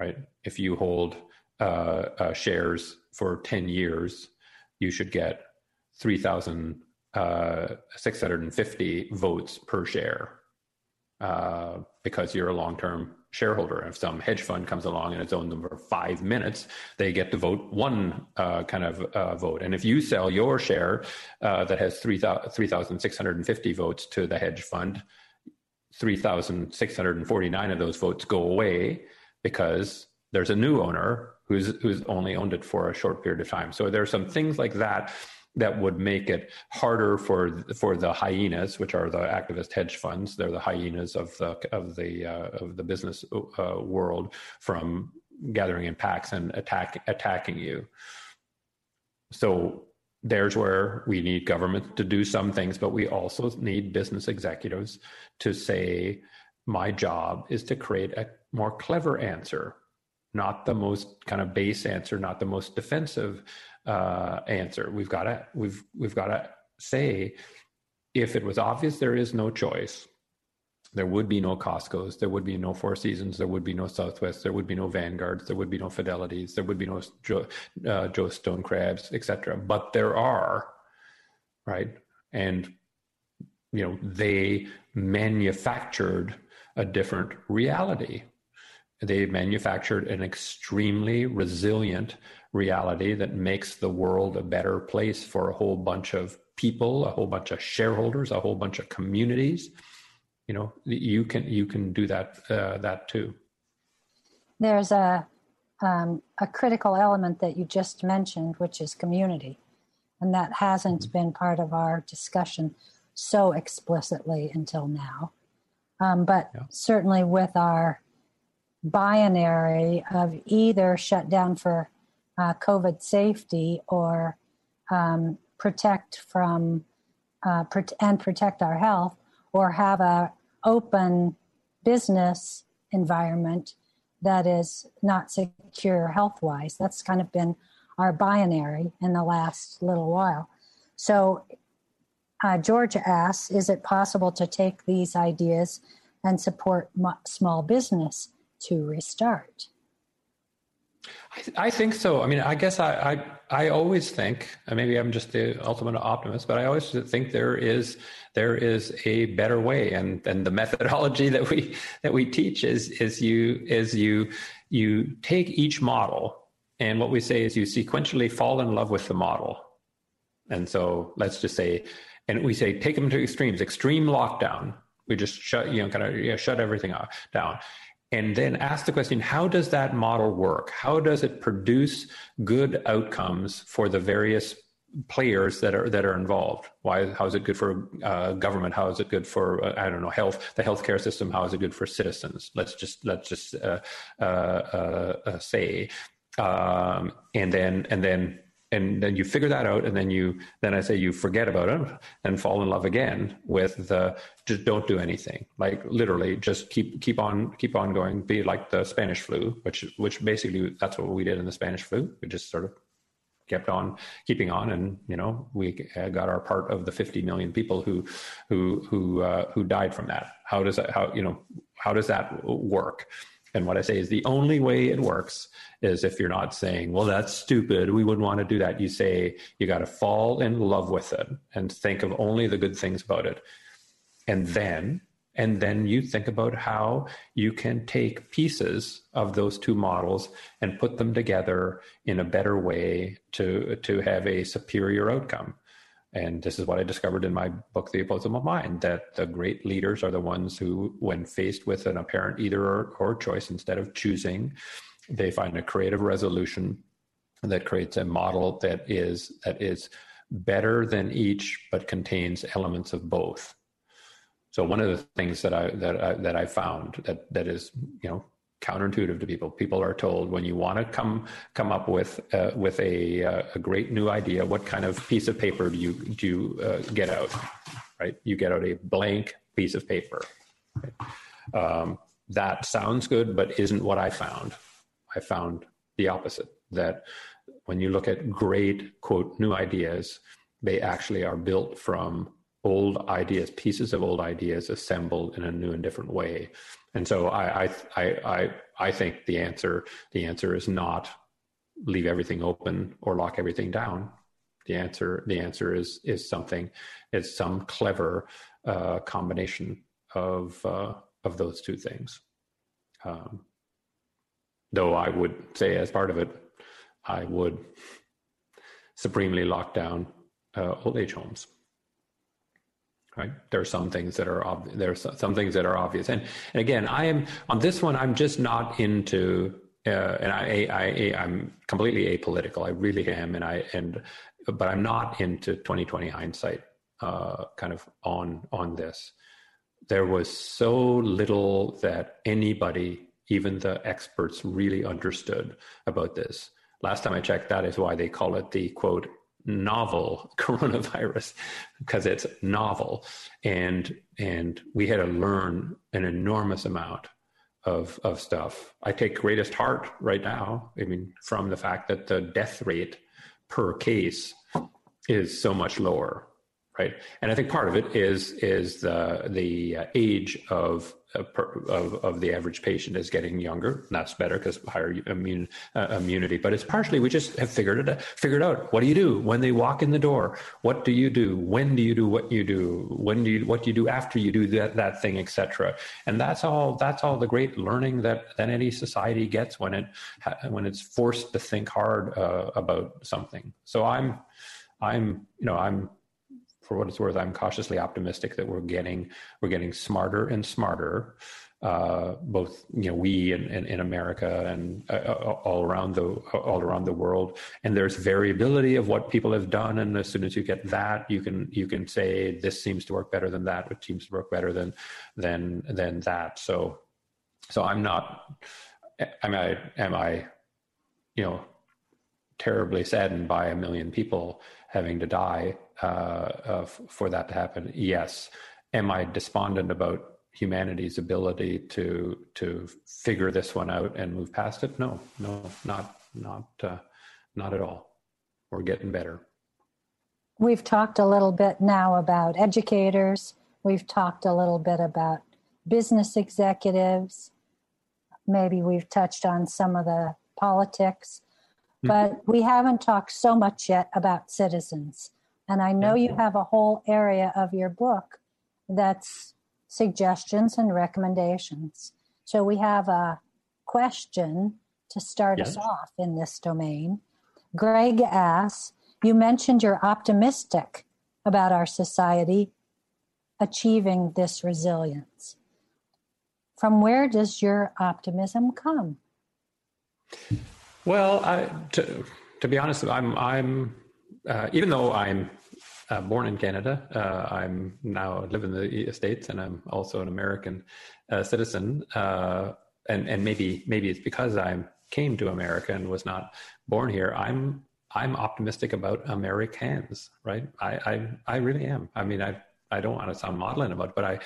right? If you hold uh, uh shares for 10 years, you should get 3,650 uh, votes per share uh, because you're a long term shareholder. If some hedge fund comes along and it's owned them for five minutes, they get to vote one uh, kind of uh, vote. And if you sell your share uh, that has 3,650 votes to the hedge fund, 3,649 of those votes go away because there's a new owner who's who's only owned it for a short period of time. So there are some things like that that would make it harder for for the hyenas, which are the activist hedge funds. They're the hyenas of the of the uh, of the business uh, world from gathering in packs and attack attacking you. So there's where we need government to do some things, but we also need business executives to say, my job is to create a more clever answer, not the most kind of base answer, not the most defensive uh, answer. We've got to we've we've got to say, if it was obvious there is no choice, there would be no Costco's, there would be no Four Seasons, there would be no Southwest, there would be no Vanguards, there would be no Fidelities, there would be no Joe, uh, Joe Stone Crabs, etc. But there are, right? And you know they manufactured a different reality. They manufactured an extremely resilient reality that makes the world a better place for a whole bunch of people, a whole bunch of shareholders, a whole bunch of communities. You know, you can you can do that uh, that too. There's a um, a critical element that you just mentioned, which is community, and that hasn't mm-hmm. been part of our discussion so explicitly until now. Um, but yeah. certainly with our binary of either shut down for uh, COVID safety or um, protect from uh, and protect our health, or have a open business environment that is not secure health wise. That's kind of been our binary in the last little while. So, uh, Georgia asks Is it possible to take these ideas and support small business to restart? I, I, think so. I mean, I guess I, I, I always think, maybe I'm just the ultimate optimist, but I always think there is there is a better way, and and the methodology that we that we teach is is you is you you take each model, and what we say is you sequentially fall in love with the model, and so let's just say, and we say take them to extremes, extreme lockdown. We just shut you know kind of you know, shut everything off, down and then ask the question how does that model work? How does it produce good outcomes for the various players that are that are involved? Why how is it good for uh, government? How is it good for uh, i don't know health the healthcare system? How is it good for citizens? Let's just let's just uh, uh, uh, say um, and then and then and then you figure that out and then you then i say you forget about it and fall in love again with the just don't do anything. Like literally just keep keep on keep on going. Be like the spanish flu which which basically that's what we did in the spanish flu. We just sort of kept on keeping on and you know we got our part of the 50 million people who who who uh, who died from that. How does that how you know how does that work and what I say is the only way it works is if you're not saying, well, that's stupid. We wouldn't want to do that. You say, you got to fall in love with it and think of only the good things about it. And then, and then you think about how you can take pieces of those two models and put them together in a better way to, to have a superior outcome. And this is what I discovered in my book, The Opposable Mind, that the great leaders are the ones who, when faced with an apparent either or, or choice, instead of choosing, they find a creative resolution that creates a model that is that is better than each, but contains elements of both. So one of the things that I that I, that I found that that is you know counterintuitive to people. People are told when you want to come come up with uh, with a uh, a great new idea, what kind of piece of paper do you do you uh, get out? Right, you get out a blank piece of paper. Um, that sounds good, but isn't what I found. I found the opposite. That when you look at great quote new ideas, they actually are built from old ideas, pieces of old ideas assembled in a new and different way. And so I, I, I, I, think the answer, the answer is not leave everything open or lock everything down. The answer, the answer is, is something, it's some clever uh, combination of, uh, of those two things. Um, though I would say, as part of it, I would supremely lock down uh, old age homes. Right? There are some things that are ob- there are some things that are obvious, and and again, I am on this one. I'm just not into, uh, and I, I, I I'm completely apolitical. I really am, and I and but I'm not into 2020 hindsight uh, kind of on on this. There was so little that anybody, even the experts, really understood about this. Last time I checked, that is why they call it the quote novel coronavirus because it's novel. And and we had to learn an enormous amount of of stuff. I take greatest heart right now i mean from the fact that the death rate per case is so much lower right? And I think part of it is is the the uh, age of of of the average patient is getting younger. That's better because higher immune uh, immunity. But it's partially we just have figured it figured out. What do you do when they walk in the door? What do you do? When do you do what you do? When do you what do you do after you do that that thing, etc. And that's all that's all the great learning that that any society gets when it when it's forced to think hard uh, about something. So I'm I'm you know I'm for what it's worth, I'm cautiously optimistic that we're getting we're getting smarter and smarter. Uh, both you know we in, in, in America and uh, uh, all around the all around the world, and there's variability of what people have done. And as soon as you get that, you can you can say this seems to work better than that, which seems to work better than than than that. So so I'm not. Am I am I, you know, terribly saddened by a million people having to die uh, uh, for that to happen? Yes. Am I despondent about humanity's ability to to figure this one out and move past it? No, no, not not uh, not at all. We're getting better. We've talked a little bit now about educators. We've talked a little bit about business executives. Maybe we've touched on some of the politics, mm-hmm. but we haven't talked so much yet about citizens. And I know you have a whole area of your book that's suggestions and recommendations. So we have a question to start yes. us off in this domain. Greg asks, you mentioned you're optimistic about our society achieving this resilience. From where does your optimism come? Well, I, to, to be honest, I'm, I'm uh, even though I'm uh, born in Canada. Uh, I'm now live in the States, and I'm also an American uh, citizen. Uh, and and maybe maybe it's because I came to America and was not born here. I'm I'm optimistic about Americans, right? I I, I really am. I mean, I I don't want to sound maudlin about, it, but I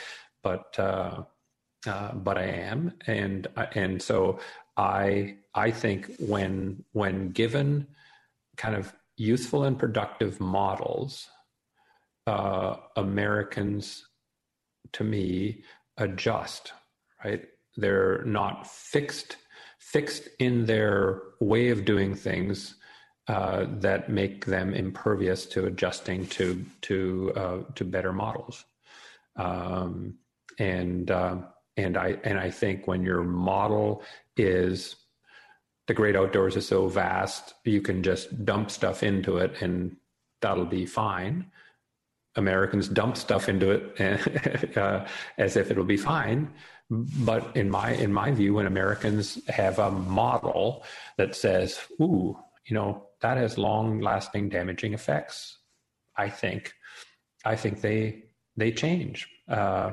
but uh, uh, but I am, and and so I I think when when given kind of useful and productive models uh, Americans, to me, adjust. Right? They're not fixed fixed in their way of doing things uh, that make them impervious to adjusting to to uh, to better models. Um, and uh, and I and I think when your model is the great outdoors is so vast, you can just dump stuff into it and that'll be fine. Americans dump stuff into it uh, as if it'll be fine. But in my in my view, when Americans have a model that says, "Ooh, you know, that has long-lasting damaging effects," I think, I think they they change. Uh,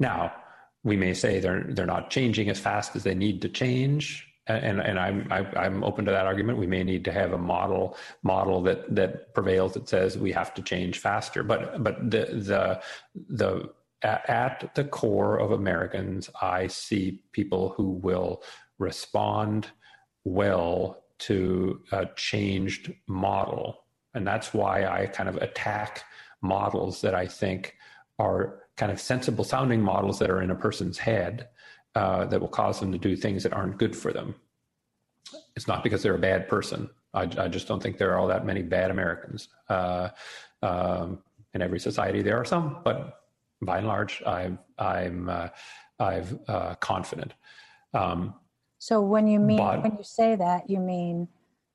now, we may say they're they're not changing as fast as they need to change and and I'm I'm open to that argument. We may need to have a model model that that prevails that says we have to change faster. But but the the the at the core of Americans, I see people who will respond well to a changed model, and that's why I kind of attack models that I think are kind of sensible sounding models that are in a person's head uh, that will cause them to do things that aren't good for them. It's not because they're a bad person. I, I just don't think there are all that many bad Americans. Uh, um, in every society, there are some, but by and large, I'm I'm uh, I'm uh, confident. Um, so when you mean but, when you say that, you mean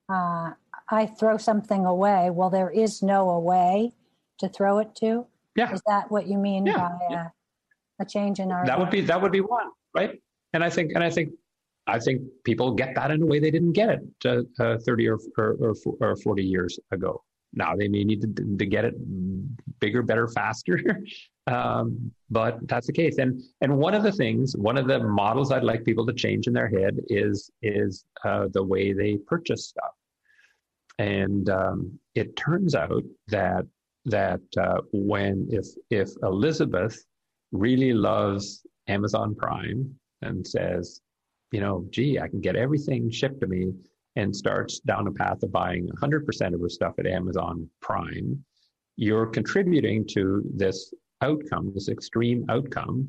uh, I throw something away. Well, there is no away to throw it to. Yeah. Is that what you mean yeah. by yeah. a, a change in our? That would be that would be one, right? And I think and I think I think people get that in a way they didn't get it uh, uh, 30 or, or, or 40 years ago. Now they may need to, to get it bigger, better, faster, um, but that's the case. And and one of the things, one of the models I'd like people to change in their head is is uh, the way they purchase stuff. And um, it turns out that that uh, when if if Elizabeth really loves Amazon Prime and says, you know, gee, I can get everything shipped to me and starts down a path of buying 100% of her stuff at Amazon Prime, you're contributing to this outcome, this extreme outcome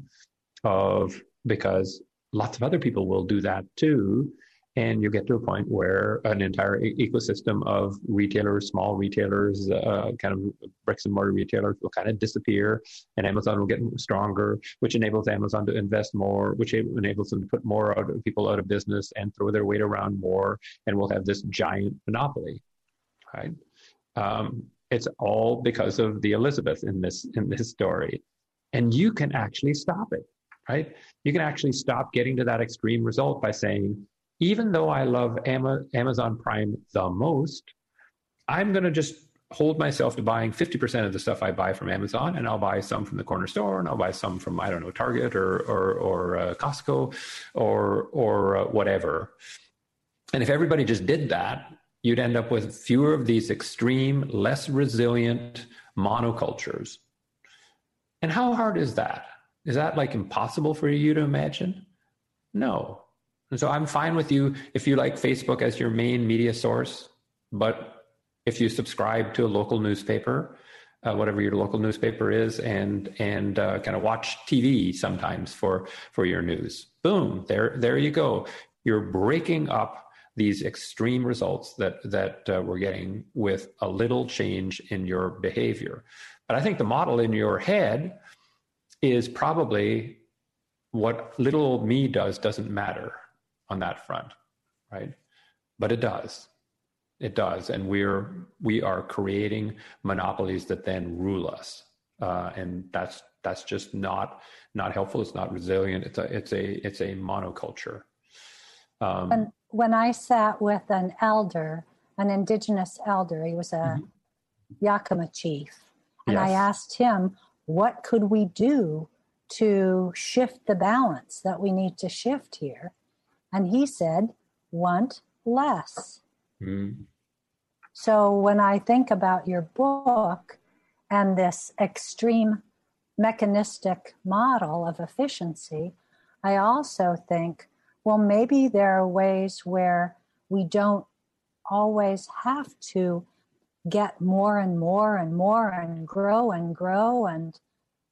of because lots of other people will do that too and you get to a point where an entire ecosystem of retailers, small retailers, uh, kind of bricks and mortar retailers will kind of disappear, and Amazon will get stronger, which enables Amazon to invest more, which enables them to put more out of people out of business and throw their weight around more, and we'll have this giant monopoly, right? Um, it's all because of the Elizabeth in this in this story, and you can actually stop it, right? You can actually stop getting to that extreme result by saying even though I love Amazon Prime the most, I'm going to just hold myself to buying 50% of the stuff I buy from Amazon, and I'll buy some from the corner store, and I'll buy some from I don't know Target or or, or uh, Costco or or uh, whatever. And if everybody just did that, you'd end up with fewer of these extreme, less resilient monocultures. And how hard is that? Is that like impossible for you to imagine? No, and so I'm fine with you if you like Facebook as your main media source, but if you subscribe to a local newspaper, uh, whatever your local newspaper is, and and uh, kind of watch TV sometimes for for your news. Boom, there there you go. You're breaking up these extreme results that that uh, we're getting with a little change in your behavior. But I think the model in your head is probably what little me does doesn't matter on that front, right? But it does. It does, and we're we are creating monopolies that then rule us, uh, and that's that's just not not helpful. It's not resilient. It's a it's a it's a monoculture. Um, and when I sat with an elder, an indigenous elder, he was a mm-hmm. Yakima chief, and yes. I asked him, "What could we do to shift the balance that we need to shift here?" And he said, want less. Mm. So when I think about your book and this extreme mechanistic model of efficiency, I also think, well, maybe there are ways where we don't always have to get more and more and more and grow and grow. And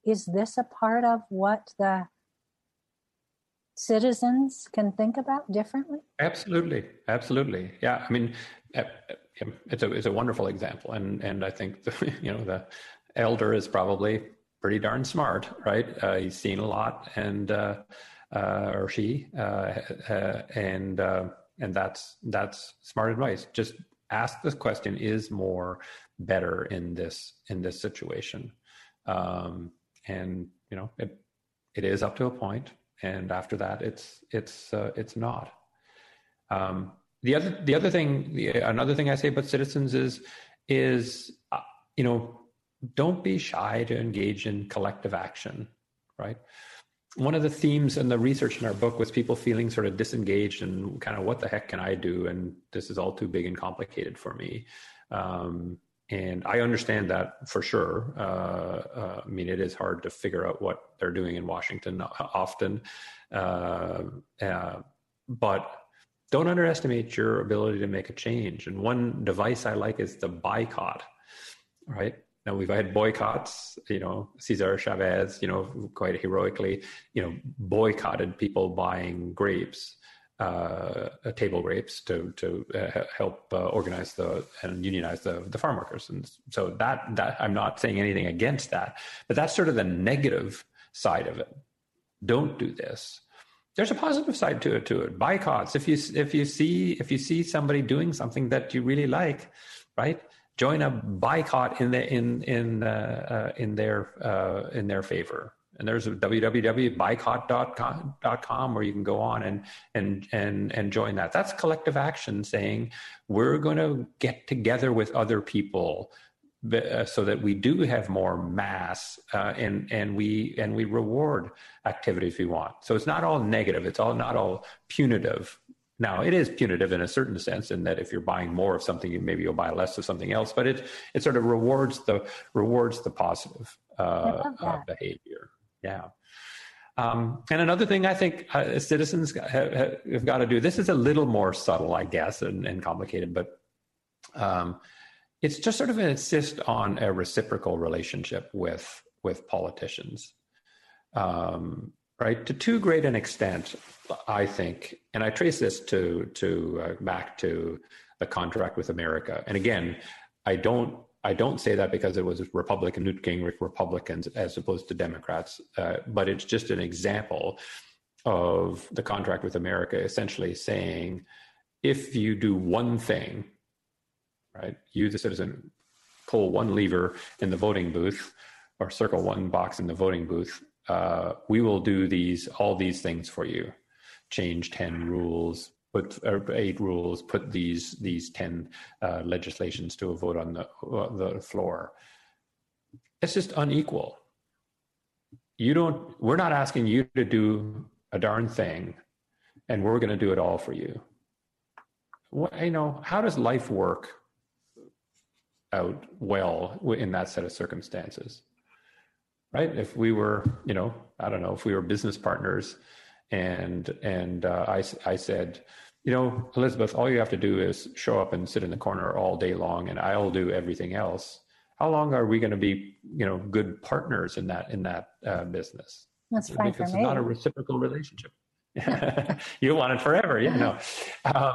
is this a part of what the citizens can think about differently? Absolutely, absolutely. Yeah, I mean, eh, eh, it's a it's a wonderful example, and and I think the, you know the elder is probably pretty darn smart, right? Uh, he's seen a lot, and uh, uh, or she, uh, uh, and uh, and that's that's smart advice. Just ask this question: Is more better in this in this situation? Um, and you know, it it is up to a point and after that, it's it's uh, it's not. Um, the other the other thing, the, another thing I say about citizens is is uh, you know don't be shy to engage in collective action, right? One of the themes in the research in our book was people feeling sort of disengaged and kind of what the heck can I do? And this is all too big and complicated for me. Um, and I understand that for sure. Uh, uh, I mean, it is hard to figure out what they're doing in Washington often, uh, uh, but don't underestimate your ability to make a change. And one device I like is the boycott. Right now, we've had boycotts. You know, Cesar Chavez, you know, quite heroically, you know, boycotted people buying grapes uh, table grapes to to uh, help uh, organize the and unionize the the farm workers, and so that that I'm not saying anything against that, but that's sort of the negative side of it. Don't do this. there's a positive side to it to it boycotts if you if you see if you see somebody doing something that you really like right join a buycott in the in in uh, uh, in their uh, in their favor and there's a www.buycott.com where you can go on and and and and join that. That's collective action saying we're going to get together with other people uh, so that we do have more mass uh, and and we and we reward activities we want. So it's not all negative. It's all not all punitive. Now it is punitive in a certain sense in that if you're buying more of something maybe you'll buy less of something else but it it sort of rewards the rewards the positive uh, uh, behavior yeah. Um, and another thing I think uh, citizens have, have, got to do this is a little more subtle, I guess, and, and complicated, but um, it's just sort of insist on a reciprocal relationship with with politicians, um, right? To too great an extent, I think, and I trace this to to uh, back to the contract with America. And again, I don't I don't say that because it was Republican Newt Gingrich Republicans as opposed to Democrats, uh, but it's just an example of the contract with America essentially saying if you do one thing, right, you the citizen pull one lever in the voting booth or circle one box in the voting booth, uh, we will do these all these things for you. Change ten rules, put eight rules, put these these ten uh, legislations to a vote on the uh, the floor. It's just unequal. You don't. We're not asking you to do a darn thing, and we're going to do it all for you. You know, how does life work out well in that set of circumstances? Right? If we were, you know, I don't know, if we were business partners and and uh, I I said, you know, Elizabeth, all you have to do is show up and sit in the corner all day long, and I'll do everything else. How long are we going to be, you know, good partners in that in that uh, business? That's fine because for me. it's not a reciprocal relationship. you want it forever, you know. Um,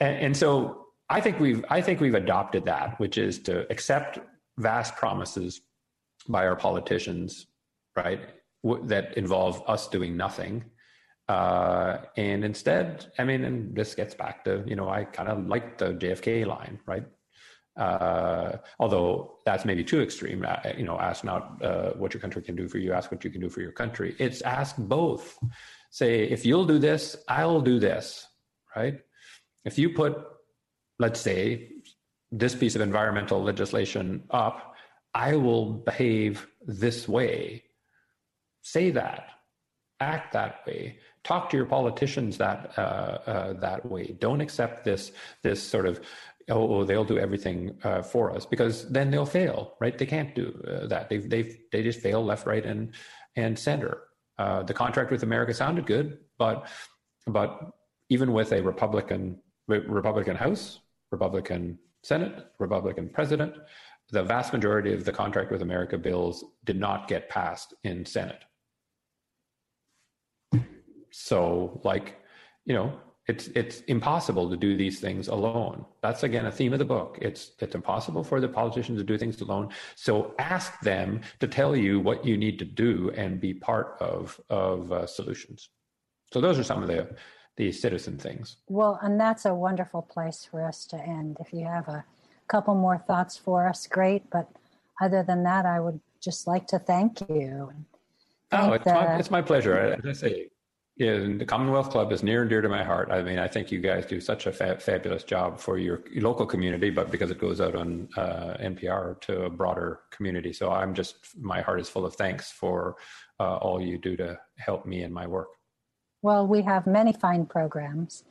and, and so I think we've I think we've adopted that, which is to accept vast promises by our politicians, right, w- that involve us doing nothing uh, and instead, I mean, and this gets back to, you know, I kind of like the JFK line, right? Uh, although that's maybe too extreme, uh, you know, ask not uh, what your country can do for you, ask what you can do for your country. It's ask both. Say, if you'll do this, I'll do this, right? If you put, let's say, this piece of environmental legislation up, I will behave this way. Say that, act that way talk to your politicians that uh, uh, that way. Don't accept this this sort of oh, oh they'll do everything uh, for us because then they'll fail, right? They can't do uh, that. They they they just fail left, right, and and center. Uh, the contract with America sounded good, but but even with a Republican Republican House, Republican Senate, Republican President, the vast majority of the contract with America bills did not get passed in Senate. So, like, you know, it's it's impossible to do these things alone. That's again a theme of the book. It's it's impossible for the politicians to do things alone. So ask them to tell you what you need to do and be part of of uh, solutions. So those are some of the the citizen things. Well, and that's a wonderful place for us to end. If you have a couple more thoughts for us, great. But other than that, I would just like to thank you. Thank oh, it's, the, my, it's my pleasure. As I say, yeah, the Commonwealth Club is near and dear to my heart. I mean, I think you guys do such a fa- fabulous job for your, your, local community, but because it goes out on uh, NPR to a broader community. So I'm just, my heart is full of thanks for uh, all you do to help me in my work. Well, we have many fine programs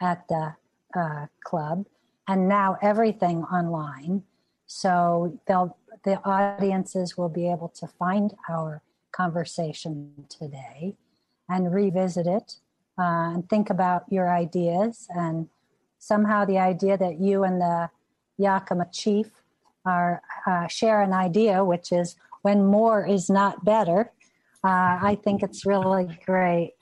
at the uh, club, and now everything online. So they'll, the audiences will be able to find our conversation today and revisit it uh, and think about your ideas. And somehow the idea that you and the Yakima chief are uh, share an idea, which is when more is not better. Uh, I think it's really great.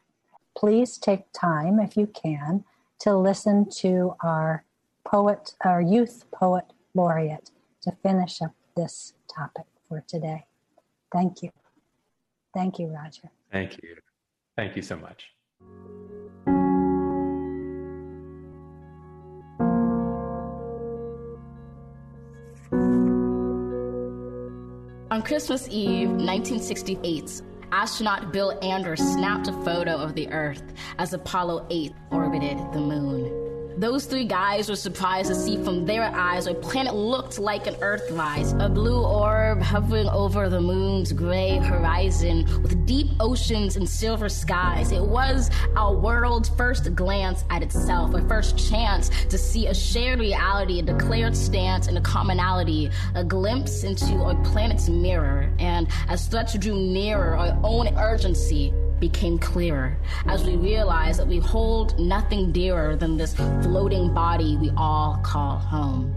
Please take time, if you can, to listen to our poet, our youth poet laureate, to finish up this topic for today. Thank you. Thank you, Roger. Thank you. Thank you so much. On Christmas Eve, 1968, astronaut Bill Anders snapped a photo of the Earth as Apollo 8 orbited the moon. Those three guys were surprised to see from their eyes a planet looked like an Earthrise, a blue orb hovering over the moon's gray horizon with deep oceans and silver skies. It was our world's first glance at itself, a first chance to see a shared reality, a declared stance, and a commonality, a glimpse into our planet's mirror. And as threats drew nearer, our own urgency became clearer as we realized that we hold nothing dearer than this floating body we all call home.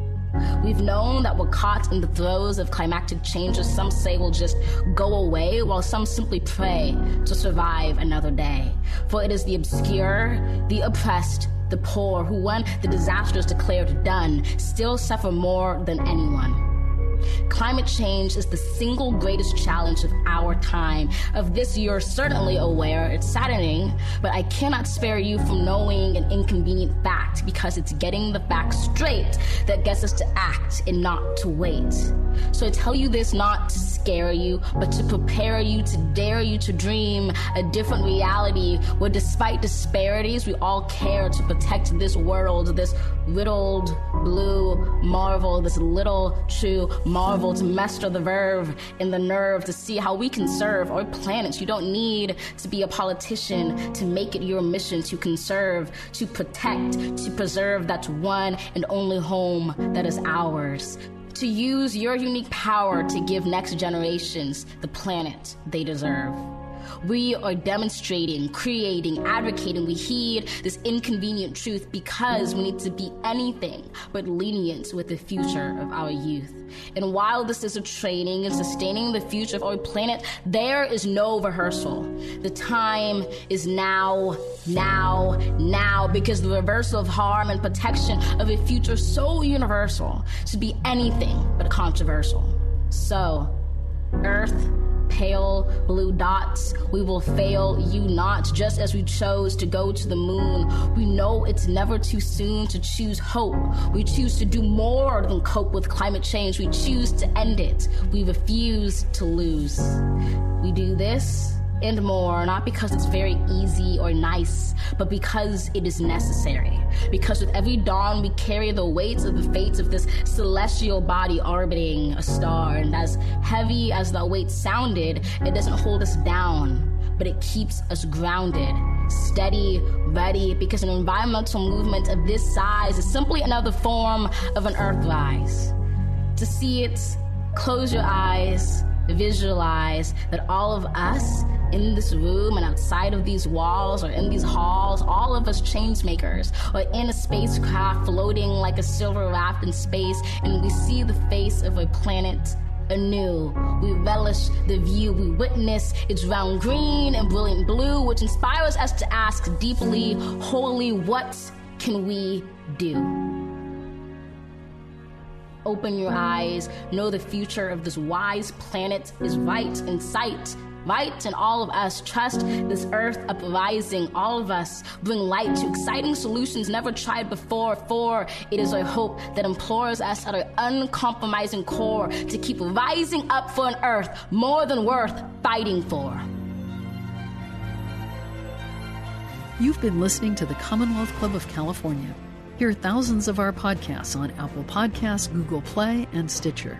We've known that we're caught in the throes of climactic changes some say will just go away, while some simply pray to survive another day. For it is the obscure, the oppressed, the poor who, when the disaster is declared done, still suffer more than anyone. Climate change is the single greatest challenge of our time. Of this, you're certainly aware. It's saddening, but I cannot spare you from knowing an inconvenient fact because it's getting the facts straight that gets us to act and not to wait. So I tell you this not to scare you, but to prepare you, to dare you to dream a different reality where, despite disparities, we all care to protect this world, this riddled blue marvel, this little true marvel to master the verve and the nerve to see how we can serve our planets. You don't need to be a politician to make it your mission to conserve, to protect, to preserve that one and only home that is ours. To use your unique power to give next generations the planet they deserve. We are demonstrating, creating, advocating. We heed this inconvenient truth because we need to be anything but lenient with the future of our youth. And while this is a training in sustaining the future of our planet, there is no rehearsal. The time is now, now, now, because the reversal of harm and protection of a future so universal should be anything but controversial. So, Earth, pale blue dots. We will fail you not, just as we chose to go to the moon. We know it's never too soon to choose hope. We choose to do more than cope with climate change. We choose to end it. We refuse to lose. We do this and more, not because it's very easy or nice, but because it is necessary. Because with every dawn, we carry the weight of the fates of this celestial body orbiting a star. And as heavy as that weight sounded, it doesn't hold us down, but it keeps us grounded, steady, ready, because an environmental movement of this size is simply another form of an earthrise. To see it, close your eyes, visualize that all of us in this room and outside of these walls or in these halls, all of us change makers, or in a spacecraft floating like a silver raft in space, and we see the face of a planet anew. We relish the view we witness. It's round green and brilliant blue, which inspires us to ask deeply, wholly, what can we do? Open your eyes. Know the future of this wise planet is right in sight right? And all of us trust this earth uprising. All of us bring light to exciting solutions never tried before. For it is our hope that implores us at our uncompromising core to keep rising up for an earth more than worth fighting for. You've been listening to the Commonwealth Club of California. Hear thousands of our podcasts on Apple Podcasts, Google Play, and Stitcher.